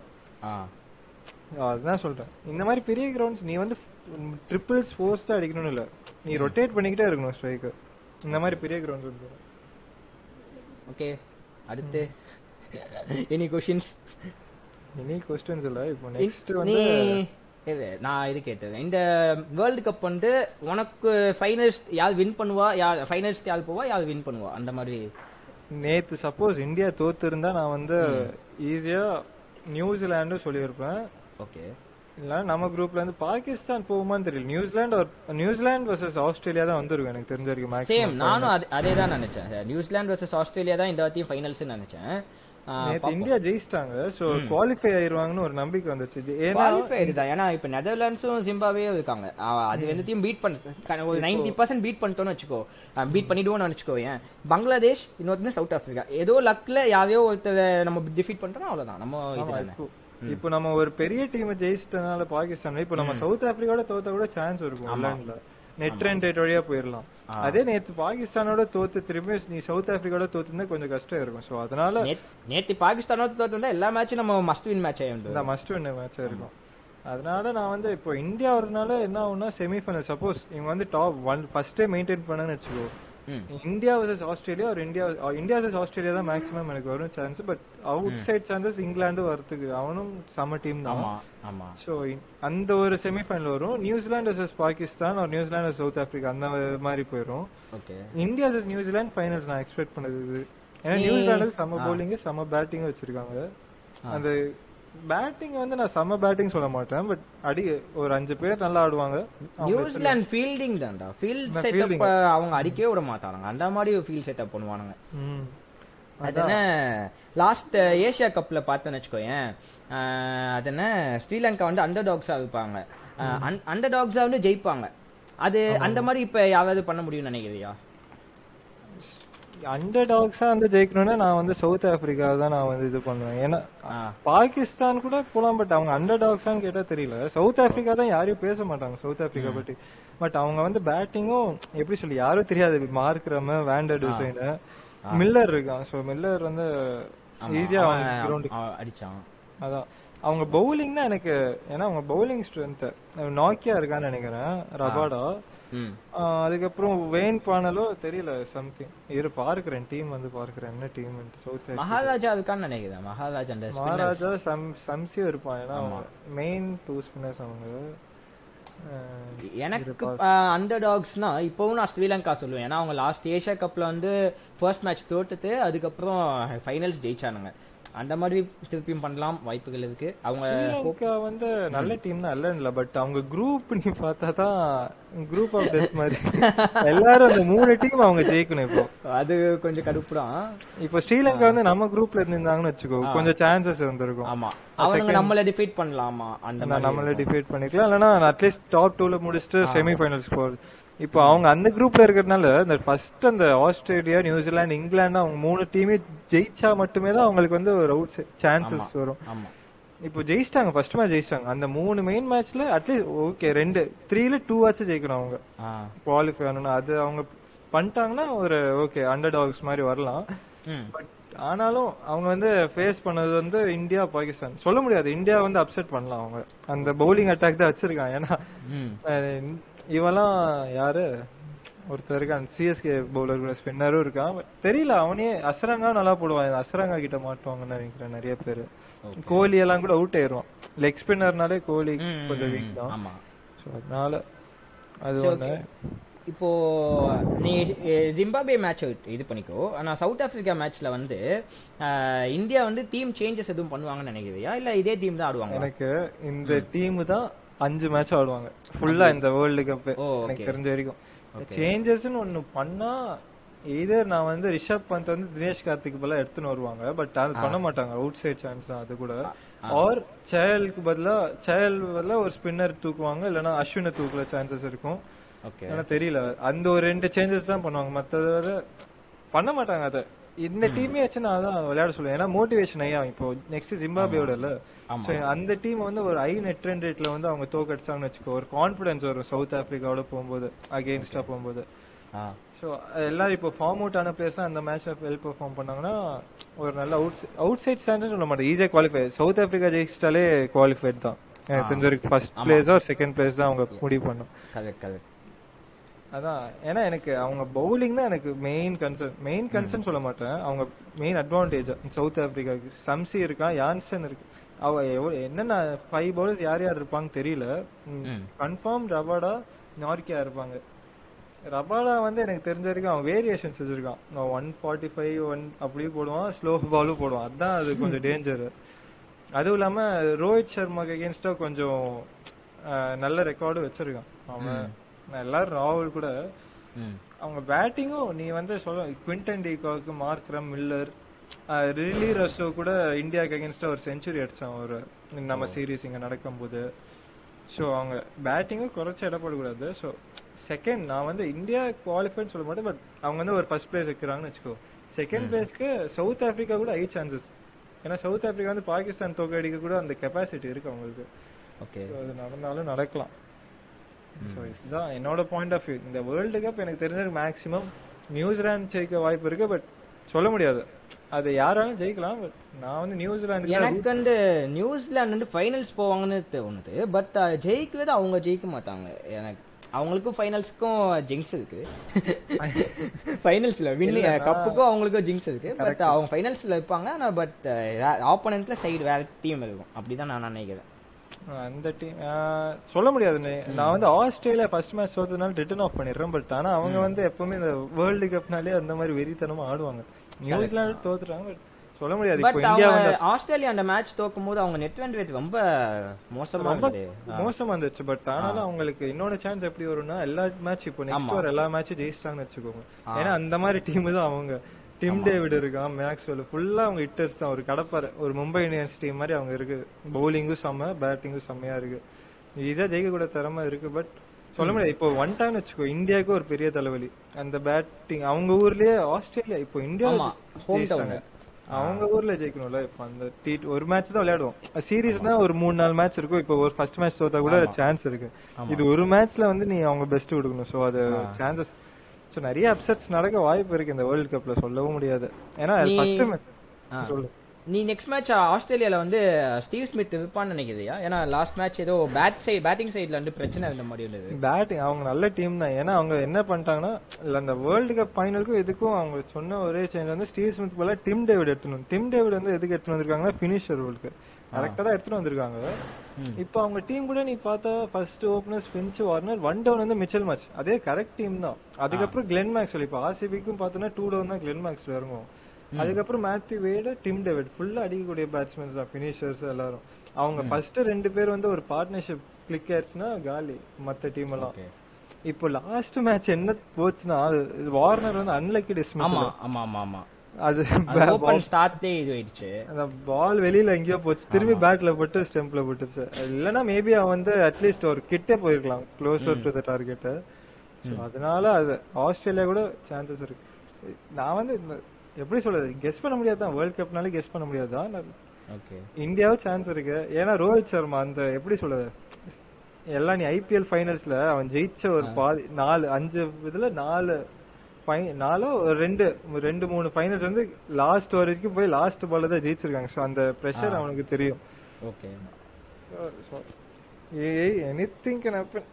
அதுதான் சொல்றேன். இந்த மாதிரி பெரிய கிரவுண்ட்ஸ் நீ வந்து ட்ரிபிள்ஸ் ஃபோர்ஸ் தான் அடிக்கணும்னு இல்ல. நீ ரொட்டேட் பண்ணிக்கிட்டே இருக்கணும் ஸ்ட்ரைக்கர் இந்த மாதிரி பெரிய கிரவுண்ட் இருக்கு ஓகே அடுத்து எனி கொஷின்ஸ் இனி கொஸ்டின்ஸ் இல்ல. இப்போ நெக்ஸ்ட் வந்து இது நான் இது கேட்டது இந்த வேர்ல்டு கப் வந்து உனக்கு ஃபைனலிஸ்ட் யார் வின் பண்ணுவா? யார் ஃபைனலிஸ்ட் யார் போவா? யார் வின் பண்ணுவா? அந்த மாதிரி. நேத்து சப்போஸ் இந்தியா தோத்து இருந்தா நான் வந்து ஈஸியா நியூசிலாண்டும் சொல்லியிருப்பேன். ஓகே. இல்ல நம்ம குரூப்ல இருந்து பாகிஸ்தான் போகுமான்னு தெரியல. நியூசிலாந்து நியூசிலாந்து வர்சஸ் ஆஸ்திரேலியா தான் வந்திருக்கும் எனக்கு தெரிஞ்ச வரைக்கும் சேம் நானும் அதே- தான் நினைச்சேன். நியூசிலாந்து வர்சஸ் ஆஸ்திரேலியா தான் இந்த வாட்டியும் ஃபைனல்ஸ் நினைச்சேன். இந்தியா ஜெயிச்சிட்டாங்க. சோ குவாலிஃபை ஆயிருவாங்கன்னு ஒரு நம்பிக்கை வந்துச்சு. இது ஏன்னா குவாலிஃபைடு தான் ஏன்னா இப்ப நெதர்லாண்ட்ஸும் ஜிம்பாவே இருக்காங்க. அது ரெண்டுத்தையும் பீட் பண்ண ஒரு நைன்டி பர்சன்ட் பீட் பண்ணிட்டோம்னு வச்சுக்கோ. பீட் பண்ணிடுவோம்னு வச்சுக்கோ ஏன்? பங்களாதேஷ் இன்னொருத்தர் சவுத் ஆப்பிரிக்கா ஏதோ லக்ல யாரையோ ஒருத்தர் நம்ம டிஃபீட் பண்றோம் அவ்வளவுதான். நம்ம இப்போ நம்ம ஒரு பெரிய டீம் ஜெயிச்சிட்டனால பாகிஸ்தான் இப்போ நம்ம சவுத் ஆப்பிரிக்காவோட தோத்த கூட சான்ஸ் இருக்கும் இங்கிலாந்துல நெட் ரன் ரேட் வழியா போயிடலாம் அதே நேத்து பாகிஸ்தானோட தோத்து திரும்பி நீ சவுத் ஆப்பிரிக்காவோட தோத்துனா கொஞ்சம் கஷ்டம் இருக்கும். சோ அதனால நேத்- நேத்து பாகிஸ்தானோட தோத்து எல்லா மேட்சும் நம்ம மஸ்ட் வின் மேட்ச் ஆயிடும் மஸ்ட் வின் மேட்ச் இருக்கும். அதனால நான் வந்து இப்போ இந்தியா வரதுனால என்ன ஆகும்னா செமிஃபைனல் சப்போஸ் இவங்க வந்து டாப் ஒன் ஃபர்ஸ்டே மெயின்டைன் பண்ணனு வச்சுக்கோ. இந்தியா வர்சஸ் ஆஸ்திரேலியா ஒரு இந்தியா இந்தியா வர்சஸ் ஆஸ்திரேலியா தான் மேக்ஸிமம் எனக்கு வரும் chance but outside chances England வரதுக்கு அவனும் செம டீம் தான். ஆமா ஆமா. சோ அந்த ஒரு செமிஃபைனல் வரும். நியூசிலாந்து வர்சஸ் பாகிஸ்தான் ஒரு நியூசிலாந்து சவுத் ஆப்பிரிக்கா அந்த மாதிரி போயிடும் okay India versus New Zealand finals நான் எக்ஸ்பெக்ட் பண்ணது ஏன்னா நியூசிலாந்து செம பவுலிங் செம பேட்டிங் வச்சிருக்காங்க. அந்த பேட்டிங் வந்து நான் செம பேட்டிங் சொல்ல மாட்டேன் பட் அடி ஒரு அஞ்சு பேர் நல்லா ஆடுவாங்க. நியூசிலாந்து ஃபீல்டிங் தான்டா. ஃபீல்ட் செட்டப் அவங்க அடிக்கவே விட மாட்டாங்க. அந்த மாதிரி ஃபீல்ட் செட்டப் பண்ணுவானுங்க. அது என்ன லாஸ்ட் ஏசியா கப்ல பார்த்தேன்னு வச்சுக்கோயேன் அது என்ன ஸ்ரீலங்கா வந்து அண்டர் டாக்ஸா இருப்பாங்க அண்டர் டாக்ஸா வந்து ஜெயிப்பாங்க. அது அந்த மாதிரி இப்ப யாராவது பண்ண முடியும்னு நினைக்கிறியா? அண்டர் டாக்ஸா வந்து ஜெயிக்கணும்னா நான் வந்து சவுத் ஆப்பிரிக்கா தான் நான் வந்து இது பண்ணுவேன். ஏன்னா. பாகிஸ்தான் கூட போலாம் பட் அவங்க அண்டர் டாக்ஸான்னு கேட்டா தெரியல. சவுத் ஆப்பிரிக்கா தான் யாரையும் பேச மாட்டாங்க சவுத் ஆப்பிரிக்கா பத்தி. பட் அவங்க வந்து பேட்டிங்கும் எப்படி சொல்லி யாரும் தெரியாது. Markram van der Dussen Miller இருக்கான். சோ மில்லர் வந்து ஈஸியா அடிச்சான். அதான். அவங்க பவுலிங் தான் எனக்கு ஏன்னா அவங்க பவுலிங் ஸ்ட்ரென்த் நாக்கியா இருக்கான்னு நினைக்கிறேன் ரபாடா அதுக்கப்புறம் வெயின் பானலோ தெரியல சம்திங் இரு பார்க்கிறேன் டீம் வந்து பார்க்கிறேன் என்ன டீம் சவுத் மகாராஜா இருக்கான்னு நினைக்கிறேன் மகாராஜா அந்த. மகாராஜா சம் சம்சியும் இருப்பான் ஏன்னா மெயின் டூ ஸ்பின்னர்ஸ் அவங்க. எனக்கு அண்டர் டாக்ஸ்னா இப்பவும் நான் ஸ்ரீலங்கா சொல்லுவேன். ஏன்னா அவங்க லாஸ்ட் ஏஷியா கப்ல வந்து ஃபர்ஸ்ட் மேட்ச் தோத்துட்டு அதுக்கப்புறம் ஃபைனல்ஸ் ஜெயிச்சானுங்க. அந்த மாதிரி திருப்பியும் பண்ணலாம் வாய்ப்புகள் இருக்கு. அவங்க வந்து நல்ல டீம் தான் இல்ல பட் அவங்க குரூப் நீ பார்த்தா தான் குரூப் ஆஃப் டெத் மாதிரி. எல்லாரும் அந்த மூணு டீம் அவங்க ஜெயிக்கணும் இப்போ. அது கொஞ்சம் கடுப்பு தான் இப்போ ஸ்ரீலங்கா வந்து நம்ம குரூப்ல இருந்திருந்தாங்கன்னு வச்சுக்கோ கொஞ்சம் சான்சஸ் இருந்திருக்கும். ஆமா. அவனுங்க நம்மள டிஃபீட் பண்ணலாமா அந்த நம்மளே டிஃபீட் பண்ணிக்கலாம் இல்லைன்னா அட்லீஸ்ட் டாப் டூல முடிச்சுட்டு செமிஃபைனல்ஸ் போகுது இப்போ அவங்க அந்த குரூப்ல இருக்கிறதுனால இந்த ஃபர்ஸ்ட் அந்த ஆஸ்திரேலியா நியூசிலாந்து இங்கிலாந்து அவங்க மூணு டீமே ஜெயிச்சா மட்டுமே தான் அவங்களுக்கு வந்து ஒரு அவுட் சான்சஸ் வரும். இப்போ ஜெயிச்சிட்டாங்க ஃபர்ஸ்ட் மேட்ச் ஜெயிச்சிட்டாங்க. அந்த மூணு மெயின் மேட்ச்ல அட்லீஸ்ட் ஓகே ரெண்டு த்ரீல டூ ஆச்சு ஜெயிக்கணும் அவங்க. குவாலிஃபை ஆகணும் அது அவங்க பண்ணிட்டாங்கன்னா ஒரு ஓகே அண்டர் டாக்ஸ் மாதிரி வரலாம். பட் ஆனாலும் அவங்க வந்து ஃபேஸ் பண்ணது வந்து இந்தியா பாகிஸ்தான். சொல்ல முடியாது இந்தியா வந்து அப்செட் பண்ணலாம் அவங்க. அந்த பவுலிங் அட்டாக் தான் வச்சிருக்காங்க. ஏன்னா இவெல்லாம் யாரு? ஒருத்தர் இருக்கான். சிஎஸ்கே பவுலர் கூட ஸ்பின்னரும் இருக்கான். தெரியல அவனே அசரங்கா நல்லா போடுவான். அசரங்கா கிட்ட மாட்டுவாங்கன்னு நினைக்கிறேன் நிறைய பேரு. கோலி எல்லாம் கூட அவுட் ஆயிருவான் லெக் ஸ்பின்னர்னாலே கோலி கொஞ்சம் வீக் தான். அதனால அது ஒண்ணு. இப்போ நீ அஹ், ஜிம்பாப்வே மேட்ச் இது பண்ணிக்கோ. ஆனா சவுத் ஆப்பிரிக்கா மேட்ச்ல வந்து இந்தியா வந்து டீம் சேஞ்சஸ் எதுவும் பண்ணுவாங்கன்னு நினைக்கிறியா? இல்ல இதே டீம் தான் ஆடுவாங்க எனக்கு இந்த டீம் தான் அஞ்சு மேட்ச் ஆடுவாங்க. ஃபுல்லா இந்த வேர்ல்டு கப் எனக்கு. தெரிஞ்ச வரைக்கும். சேஞ்சஸ்னு ஒண்ணு பண்ணா இதர் நான் வந்து ரிஷப் பந்த் வந்து தினேஷ் கார்த்திக் பதிலா எடுத்துன்னு வருவாங்க பட் அது பண்ண மாட்டாங்க. அவுட் சைட் சான்ஸ் தான் அது கூட. ஆர் சேயலுக்கு பதிலா சேயல் பதிலா ஒரு ஸ்பின்னர் தூக்குவாங்க இல்லனா அஸ்வினை தூக்குல சான்சஸ் இருக்கும். ஓகே ஆனா தெரியல. அந்த ஒரு ரெண்டு சேஞ்சஸ் தான் பண்ணுவாங்க. விட பண்ண மாட்டாங்க அத. இந்த டீமே வச்சு நான் அதான் விளையாட சொல்லுவேன். ஏன்னா மோட்டிவேஷன் ஐயா இப்போ நெக்ஸ்ட் ஜிம்பாபேயோட இல்ல So, அந்த டீம் வந்து ஒரு ஐ நெட் ரன் ரேட்ல வந்து அவங்க தோக்கடிச்சாங்கன்னு வச்சுக்கோ ஒரு கான்பிடன்ஸ் வரும் சவுத் ஆப்பிரிக்காவோட போகும்போது அகேன்ஸ்டா போகும்போது. ஸோ எல்லாரும் இப்போ ஃபார்ம் அவுட் ஆன பிளேஸ் அந்த மேட்ச்ல வெல் பெர்ஃபார்ம் பண்ணாங்கன்னா ஒரு நல்ல அவுட் அவுட் சைட் ஸ்டாண்டர்ட் சொல்ல மாட்டேன். ஈஸியா குவாலிஃபை சவுத் ஆப்பிரிக்கா ஜெயிச்சிட்டாலே குவாலிஃபைட் தான். எனக்கு தெரிஞ்ச வரைக்கும் ஃபர்ஸ்ட் பிளேஸ் செகண்ட் பிளேஸ் தான் அவங்க முடிவு பண்ணும். கரெக்ட் கரெக்ட் அதான். ஏன்னா எனக்கு அவங்க பவுலிங் தான் எனக்கு மெயின் கன்சர்ன் மெயின் கன்சர்ன் சொல்ல மாட்டேன். அவங்க மெயின் அட்வான்டேஜ் சவுத் ஆப்பிரிக்காவுக்கு சம்சி இருக்கான் யான்சன் இருக்கு. அவ என்னென்ன ஃபைவ் பவுலர்ஸ் யார் யார் இருப்பாங்க தெரியல. கன்ஃபார்ம் ரபாடா நார்கியா இருப்பாங்க. ரபாடா வந்து எனக்கு தெரிஞ்ச வரைக்கும் அவன் வேரியேஷன்ஸ் வச்சிருக்கான். ஒன் ஃபார்ட்டி ஃபைவ் ஒன் அப்படியே போடுவான் ஸ்லோ பாலும் போடுவான். அதான் அது கொஞ்சம் டேஞ்சர் அதுவும் இல்லாம ரோஹித் சர்மாக்கு அகேன்ஸ்டா கொஞ்சம் நல்ல ரெக்கார்டும் வச்சிருக்கான். அவன் நான் எல்லாரும் ராகுல் கூட. அவங்க பேட்டிங்கும் நீ வந்து சொல்ல Quinton de Kock Markram Miller Rilee Rossouw கூட இந்தியாவுக்கு அகேன்ஸ்டா ஒரு செஞ்சுரி அடிச்சான் ஒரு நம்ம சீரீஸ் இங்க நடக்கும்போது. ஸோ அவங்க பேட்டிங்கும் குறைச்சு இடப்படக்கூடாது ஸோ செகண்ட் நான் வந்து இந்தியா குவாலிஃபைன்னு சொல்ல மாட்டேன் பட் அவங்க வந்து ஒரு ஃபர்ஸ்ட் பிளேஸ் வைக்கிறாங்கன்னு வச்சுக்கோ. செகண்ட் பிளேஸ்க்கு சவுத் ஆப்பிரிக்கா கூட ஐ சான்சஸ் ஏன்னா சவுத் ஆப்பிரிக்கா வந்து பாகிஸ்தான் தோக்கடிக்க கூட அந்த கெப்பாசிட்டி இருக்கு அவங்களுக்கு. ஓகே. அது நடந்தாலும் நடக்கலாம். ஸோ இதுதான் என்னோட பாயிண்ட் ஆஃப் வியூ இந்த வேர்ல்டு கப் எனக்கு தெரிஞ்சது மேக்ஸிமம் நியூசிலாந்து ஜெயிக்க வாய்ப்பு இருக்கு பட் சொல்ல முடியாது. அது யாராலும் ஜெயிக்கலாம்? நான் வந்து நியூசிலாந்து எனக்கு வந்து நியூசிலாந்து வந்து ஃபைனல்ஸ் போவாங்கன்னு தோணுது பட் ஜெயிக்கவே அவங்க ஜெயிக்க மாட்டாங்க. எனக்கு அவங்களுக்கும் ஃபைனல்ஸ்க்கும் ஜிங்ஸ் இருக்கு. ஃபைனல்ஸ்ல வின் கப்புக்கும் அவங்களுக்கும் ஜிங்ஸ் இருக்கு. பட் அவங்க ஃபைனல்ஸ்ல இருப்பாங்க. ஆனா பட் ஆப்போனன்ட்ல சைடு வேற டீம் இருக்கும். அப்படிதான் நான் நினைக்கிறேன். அந்த டீம் சொல்ல முடியாது. நான் வந்து ஆஸ்திரேலியா ஃபர்ஸ்ட் மேட்ச் தோத்ததுனால ரிட்டர்ன் ஆஃப் பண்ணிடுறேன். பட் ஆனா அவங்க வந்து எப்பவுமே இந்த வேர்ல்டு கப்னாலே அந்த மாதிரி வெறித்தனமா ஆடுவாங்க. நியூசிலாந்து தோத்துட்டாங்க பட் சொல்ல முடியாது. இப்போ பட் இந்தியா அவங்க ஆஸ்திரேலியா அந்த மேட்ச் தோக்கும் போது அவங்க நெட் ரன் ரேட் ரொம்ப மோசமா இருந்தது. மோசமா இருந்துச்சு. பட் ஆனாலும் அவங்களுக்கு இன்னொரு சான்ஸ் எப்படி வரும்னா எல்லா மேட்ச் இப்போ நெக்ஸ்ட் வர எல்லா மேட்சும் ஜெயிச்சிட்டாங்கன்னு வச்சுக்கோங்க. ஏன்னா அந்த மாதிரி டீம் தான் அவங்க. டிம் டேவிட் இருக்கான் மேக்ஸ்வெல் ஃபுல்லா அவங்க ஹிட்டர்ஸ் தான். ஒரு கடப்பாரை ஒரு மும்பை இந்தியன்ஸ் டீம் மாதிரி அவங்க இருக்கு. பவுலிங்கும் செம்ம பேட்டிங்கும் செம்மையா இருக்கு. ஈஸியா ஜெயிக்க கூட திறமை இருக்கு பட் சொல்ல முடியாது. இப்போ ஒன் டைம் வச்சுக்கோ இந்தியாவுக்கு ஒரு பெரிய தலைவலி. அந்த பேட்டிங் அவங்க ஊர்லயே ஆஸ்திரேலியா இப்போ இந்தியா. அவங்க ஊர்ல ஜெயிக்கணும்ல இப்ப அந்த டி ஒரு மேட்ச் தான் விளையாடுவோம். சீரீஸ் தான் ஒரு மூணு நாலு மேட்ச் இருக்கும். இப்போ ஒரு ஃபர்ஸ்ட் மேட்ச் தோத்தா கூட சான்ஸ் இருக்கு. இது ஒரு மேட்ச்ல வந்து நீ அவங்க பெஸ்ட் கொடுக்கணும். சோ அது சான்சஸ் சோ நிறைய அப்செட்ஸ் நடக்க வாய்ப்பு இருக்கு இந்த வேர்ல்ட் கப்ல சொல்லவும் முடியாது. ஏன்னா ஃபர்ஸ்ட். மேட்ச் சொல்லு. நீ நெக்ஸ்ட் மேட்ச் ஆஸ்திரேலியால வந்து ஸ்டீவ் ஸ்மித் இருப்பான்னு நினைக்கிறியா? ஏன்னா லாஸ்ட் மேட்ச் ஏதோ பேட் சைடு பேட்டிங் சைடுல வந்து பிரச்சனை இருந்த மாதிரி இருந்தது. பேட்டிங் அவங்க நல்ல டீம் தான். ஏன்னா அவங்க என்ன பண்ணிட்டாங்கன்னா இல்ல அந்த வேர்ல்டு கப் ஃபைனலுக்கும் இதுக்கும் அவங்க சொன்ன ஒரே சேஞ்ச் வந்து ஸ்டீவ் ஸ்மித் போல டிம் டேவிட் எடுத்துணும் டிம் டேவிட் வந்து எதுக்கு எடுத்துட்டு வந்திருக்காங்கன்னா பினிஷர் ரோலுக்கு கரெக்டா தான் எடுத்துட்டு வந்திருக்காங்க. இப்போ அவங்க டீம் கூட நீ பார்த்தா first opener Finch Warner one down வந்து மிச்சல் மேட்ச் அதே கரெக்ட் டீம் தான். அதுக்கப்புறம் கிளென் மேக்ஸ் இப்போ ஆர்சிபிக்கும் பார்த்தோன்னா டூ டவுன் தான் கிளென் மேக்ஸ் இறங்கும். அதுக்கப்புறம் மேத்யூ வேட டிம் டேவிட். ஃபுல்லா அடிக்கக்கூடிய பேட்ஸ்மேன்ஸ் தான் பினிஷர்ஸ் எல்லாரும். அவங்க ஃபர்ஸ்ட் ரெண்டு பேர் வந்து ஒரு பார்ட்னர்ஷிப் கிளிக் ஆயிடுச்சுன்னா காலி மத்த டீம் எல்லாம். இப்போ லாஸ்ட் மேட்ச் என்ன போச்சுன்னா வார்னர் வந்து அன்லக்கி ஆமா டிஸ்மிஸ் ஆமா ஆமா ஆமா. அது ஓபன் ஸ்டார்ட்டே இது ஆயிடுச்சு அந்த பால் வெளியில எங்கேயோ போச்சு. திரும்பி பேட்ல போட்டு ஸ்டெம்ப்ல போட்டுச்சு. இல்லனா மேபி அவன் வந்து அட்லீஸ்ட் ஒரு கிட்டே போயிருக்கலாம். க்ளோசர் டு த டார்கெட் அதனால அது ஆஸ்திரேலியா கூட சான்சஸ் இருக்கு. நான் வந்து எப்படி சொல்றது? கெஸ் பண்ண முடியாதான் வேர்ல்ட் கப்னால கெஸ் பண்ண முடியாதான் ஓகே இந்தியாவும் சான்ஸ் இருக்கு. ஏன்னா ரோஹித் சர்மா அந்த எப்படி சொல்றது? எல்லாம் நீ ஐபிஎல் ஃபைனல்ஸ்ல அவன் ஜெயிச்ச ஒரு பாதி நாலு அஞ்சு இதுல நாலு நாலோ ரெண்டு ரெண்டு மூணு ஃபைனல்ஸ் வந்து லாஸ்ட் வரைக்கும் போய் லாஸ்ட் பால்ல தான் ஜெயிச்சிருக்காங்க. ஸோ அந்த ப்ரெஷர் அவனுக்கு தெரியும். ஓகே ஏய் எனிதிங் கேன் ஹேப்பன்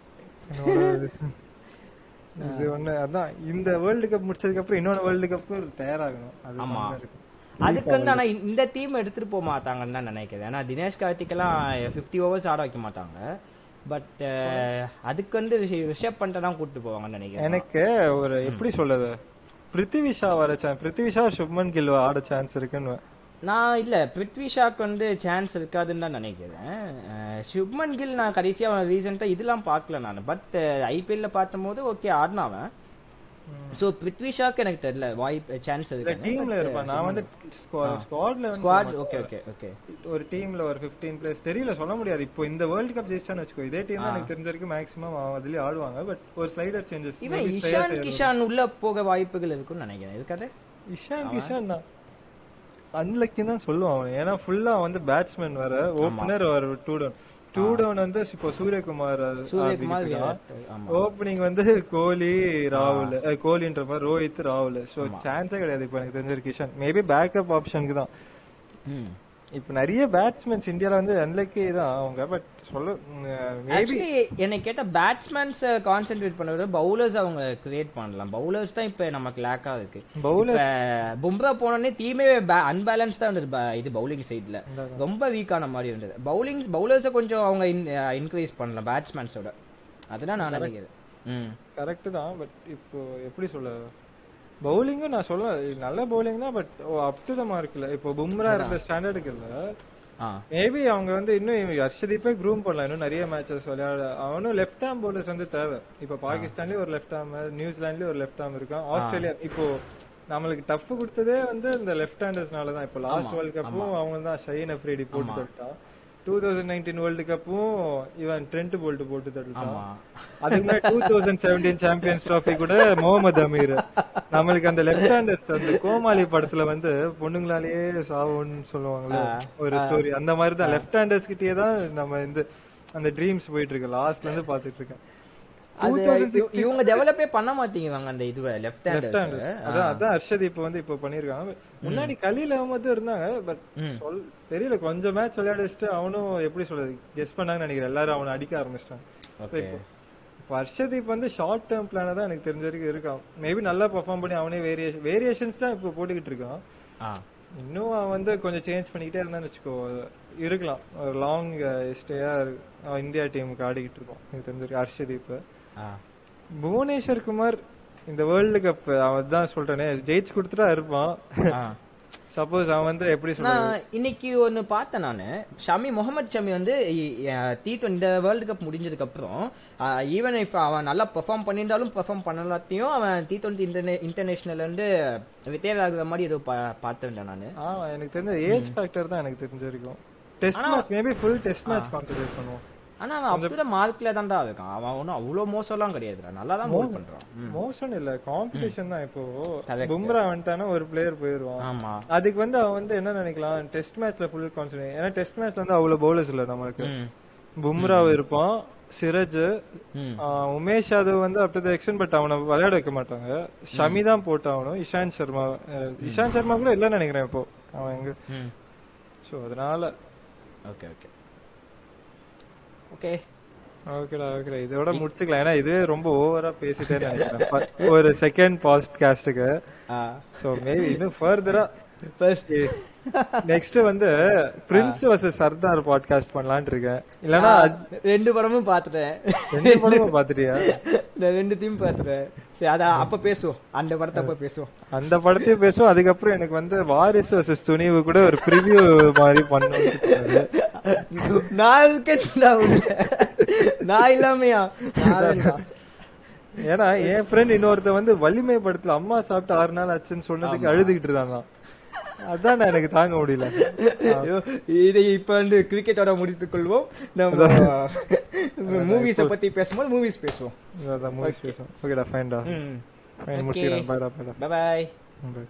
இது ஒண்ணு அதான் இந்த வேர்ல்டு கப் முடிச்சதுக்கு அப்புறம் இன்னொரு வேர்ல்டு கப் தயாராகணும். அது ஆமா. அதுக்கு வந்து ஆனா இந்த டீம் எடுத்துட்டு போக மாட்டாங்கன்னு தான் நினைக்கிறேன். ஏன்னா தினேஷ் கார்த்திக்கெல்லாம் ஃபிஃப்டி ஓவர்ஸ் ஆட வைக்க மாட்டாங்க. பட் அதுக்கு வந்து ரிஷி- ரிஷப் பண்ணிட்டு தான் கூட்டிட்டு போவாங்கன்னு நினைக்கிறேன். எனக்கு ஒரு எப்படி சொல்றது? பிருத்திவி ஷா வர சான்ஸ் பிருத்திவி ஷா சுப்மன் கில் ஆட சான்ஸ் இருக்குன்னு நான் இல்ல பிருத்வி ஷாக்கு வந்து சான்ஸ் இருக்காதுன்னு தான் நினைக்கிறேன். சுப்மன் கில் நான் கடைசியா ரீசெண்டா இதெல்லாம் பார்க்கல நான். பட் ஐபிஎல்ல பார்த்தபோது ஓகே ஆடினாவன் சோ பிருத்வி ஷாக்கு எனக்கு தெரியல வாய்ப்பு சான்ஸ் இருக்கு டீம்ல இருப்பான். நான் வந்து ஸ்குவாட்ல ஸ்குவாட் ஓகே ஓகே ஓகே ஒரு டீம்ல ஒரு 15 பிளேஸ் தெரியல சொல்ல முடியாது. இப்போ இந்த வேர்ல்ட் கப் ஜெயிச்சான்னு வச்சுக்கோ இதே டீம் எனக்கு தெரிஞ்ச வரைக்கும் மேக்ஸிமம் அதுலயே ஆடுவாங்க. பட் ஒரு ஸ்லைடர் சேஞ்சஸ் இவன் இஷான் கிஷான் உள்ள போக வாய்ப்புகள் இருக்கும்னு நினைக்கிறேன். இருக்காது இஷான் கிஷான் தான். அன்லக்கி தான் சொல்லுவான் ஏன்னா ஃபுல்லா வந்து பேட்ஸ்மேன் வர ஓபனர் ஒரு டூ டவுன் டூ டவுன் வந்து இப்போ சூரியகுமார் ஓப்பனிங் வந்து கோலி ராகுல் கோலின்ற மாதிரி ரோஹித் ராகுல். சோ சான்ஸே கிடையாது இப்போ எனக்கு தெரிஞ்ச கிஷன். மேபி பேக்கப் ஆப்ஷனுக்கு தான். இப்போ நிறைய பேட்ஸ்மேன்ஸ் இந்தியால வந்து அன்லக்கி தான் அவங்க. பட் சொல்ல. மேபி என்னை கேட்ட பேட்ஸ்மேன்ஸ் கான்சென்ட்ரேட் பண்ண பவுலர்ஸ் அவங்க கிரியேட் பண்ணலாம். பவுலர்ஸ் தான் இப்ப நமக்கு லேக்கா இருக்கு. பவுலர் பும்ரா போனோடனே டீமே அன்பேலன்ஸ் தான் இருந்தது இது பவுலிங் சைடுல ரொம்ப வீக்கான மாதிரி இருந்தது பவுலிங் பவுலர்ஸை கொஞ்சம் அவங்க இன்க்ரீஸ் பண்ணலாம் பேட்ஸ்மேன்ஸோட அதுதான் நான் நினைக்கிறேன். ம். கரெக்ட் தான் பட் இப்போ எப்படி சொல்ல? பவுலிங்கும் நான் சொல்ல நல்ல பவுலிங் தான் பட் அப் டு த மார்க்ல இப்போ பும்ரா இருந்த ஸ்டாண்டர்டுக்கு இல்ல. மேபி அவங்க வந்து இன்னும் ஹர்ஷதீப்பே க்ரூம் பண்ணலாம் இன்னும் நிறைய மேட்சஸ் விளையாட அவனும் லெஃப்ட் ஹேம் பவுலர்ஸ் வந்து தேவை. இப்போ பாகிஸ்தான்லயும் ஒரு லெஃப்ட் ஹேம் நியூசிலாண்ட்லயும் ஒரு லெஃப்ட் ஹேம் இருக்கான். ஆஸ்திரேலியா இப்போ நம்மளுக்கு டஃப் கொடுத்ததே வந்து இந்த லெஃப்ட் ஹேண்டர்ஸ்னால தான் இப்போ லாஸ்ட் வேர்ல்ட் கப்பும் அவங்க தான் ஷைன் அப்ரேடி போட்டு. டூ தௌசண்ட் நைன்டீன் வேர்ல்டு கப்பும் இவன் ட்ரெண்ட் போல்ட் போட்டு ஆமா. அதுக்கு two thousand seventeen champions trophy கூட முகமது அமீர். நம்மளுக்கு அந்த லெஃப்ட் ஹேண்டர்ஸ் அந்த கோமாளி படத்துல வந்து பொண்ணுங்களாலேயே சாவுன்னு சொல்லுவாங்கல்ல ஒரு ஸ்டோரி அந்த மாதிரி தான் லெஃப்ட் ஹேண்டர்ஸ் கிட்டயே தான் நம்ம இந்த அந்த ட்ரீம்ஸ் போயிட்டு இருக்கு. லாஸ்ட்ல இருந்து பாத்துட்டு இருக்கேன். அது இவ- இவங்க டெவலப்பே பண்ண மாட்டேங்குவாங்க அந்த இதுவை லெஃப்ட் ஹேண்டர்ஸ் அதான் அதான் ஹர்ஷத் இப்போ வந்து இப்போ பண்ணிருக்காங்க. முன்னாடி கலீல் அகமது இருந்தாங்க பட். சொல் தெரியல கொஞ்சம் மேட்ச் விளையாட வச்சுட்டு அவனும் எப்படி சொல்றது கெஸ் பண்ணாங்கன்னு நினைக்கிறேன். எல்லாரும் அவனை அடிக்க ஆரம்பிச்சிட்டாங்க. ஓகே இப்போ வந்து ஷார்ட் டேர்ம் பிளான தான் எனக்கு தெரிஞ்ச வரைக்கும் இருக்கான். மேபி நல்லா பெர்ஃபார்ம் பண்ணி அவனே வேரியேஷன் வேரியேஷன்ஸ் தான் இப்போ போட்டுக்கிட்டு இருக்கான். இன்னும் அவன் வந்து கொஞ்சம் சேஞ்ச் பண்ணிக்கிட்டே இருந்தான்னு வச்சுக்கோ இருக்கலாம். ஒரு லாங் ஸ்டேயா இந்தியா டீமுக்கு ஆடிக்கிட்டு இருக்கோம் எனக்கு தெரிஞ்சிருக்கு ஹர்ஷதீப் புவனேஸ்வர் குமார் இந்த வேர்ல்டு கப் அவன் தான் சொல்றேனே ஜெயிச்சு கொடுத்துட்டா இருப்பான். சப்போஸ் அவன் வந்து எப்படி நான் இன்னைக்கு ஒன்னு பார்த்தேன் நானு. ஷமி முகமது ஷமி வந்து டி இந்த வேர்ல்டு கப் முடிஞ்சதுக்கு அப்புறம் ஈவன் இஃப் அவன் நல்லா பெர்ஃபார்ம் பண்ணியிருந்தாலும் பெர்ஃபார்ம் பண்ணலாத்தையும் அவன் டி டுவெண்ட்டி இன்டர்நேஷனல் வந்து ஆகுற மாதிரி ஏதோ பா- பார்த்திருந்தேன் நானு. ஆ எனக்கு தெரிஞ்ச ஏஜ் ஃபேக்டர் தான் எனக்கு தெரிஞ்ச வரைக்கும். Test match maybe full test match concentrate பண்ணுவோம். ஆனா அவன் அப்படிதான் மார்க்ல தான்டா இருக்கான். அவன் ஒன்றும் அவ்வளோ மோசம்லாம் கிடையாதுடா. நல்லா தான் கோல் பண்றான். மோசம் இல்ல காம்படிஷன் தான் இப்போ. பும்ரா வந்துட்டானா ஒரு பிளேயர் போயிருவான் ஆமா. அதுக்கு வந்து அவன் வந்து என்ன நினைக்கலாம் டெஸ்ட் மேட்ச்ல ஃபுல் கான்சென்ட்ரேட் ஏன்னா டெஸ்ட் மேட்ச்ல வந்து அவ்வளவு பவுலர்ஸ் இல்ல நமக்கு ம். பும்ரா இருப்பான் சிரஜ் உமேஷ் யாதவ் வந்து அப் டு எக்ஸ்டன் பட் அவனை விளையாட வைக்க மாட்டாங்க. ஷமி தான் போட்டாகணும் இஷாந்த் சர்மா இஷாந்த் சர்மா கூட இல்லைன்னு நினைக்கிறேன் இப்போ. அவன் எங்க சோ அதனால ஓகே ஓகே ஓகே. ஓகேடா ஓகேடா. இதோட முடிச்சுக்கலாம். ஏன்னா இதுவே ரொம்ப ஓவரா பேசிட்டேன்னு நினைக்கிறேன். ஒரு செகண்ட் பாட்காஸ்டுக்கு சோ மேபி இன்னும் ஃபர்தரா ஃபர்ஸ்ட் நெக்ஸ்ட் வந்து பிரின்ஸ் வர்சஸ் சர்தார் பாட்காஸ்ட் பண்ணலாம்னு இருக்கேன். இல்லனா ரெண்டு படமும் பார்த்துட்டேன் ரெண்டு படமும் பாத்துட்டியா? நான் ரெண்டு தீம் பார்த்துட்டேன் சரி அதான் அப்ப பேசுவோம். அந்த படத்தை அப்ப பேசுவோம். அந்த படத்தையும் பேசுவோம். அதுக்கப்புறம் எனக்கு வந்து வாரிசு வர்சஸ் துணிவு கூட ஒரு ப்ரிவியூ மாதிரி பண்ணணும் நான் இருக்கேன் நான் இல்லாமையா. ஏன்னா என் ஃப்ரெண்ட் இன்னொருத்த வந்து வலிமை படத்துல அம்மா சாப்பிட்டு ஆறு நாள் ஆச்சுன்னு சொன்னதுக்கு அழுதுகிட்டு இருந்தாங்க அதான் நான் எனக்கு தாங்க முடியல. இதை இப்ப வந்து கிரிக்கெட்டோட முடித்துக் கொள்வோம் நம்ம மூவிஸ பத்தி பேசும்போது மூவிஸ் பேசுவோம். மூவிஸ் பேசுவோம். ஓகேடா ஃபைன்டா ஃபைன் பாய்டா பாய்டா பாய் பாய்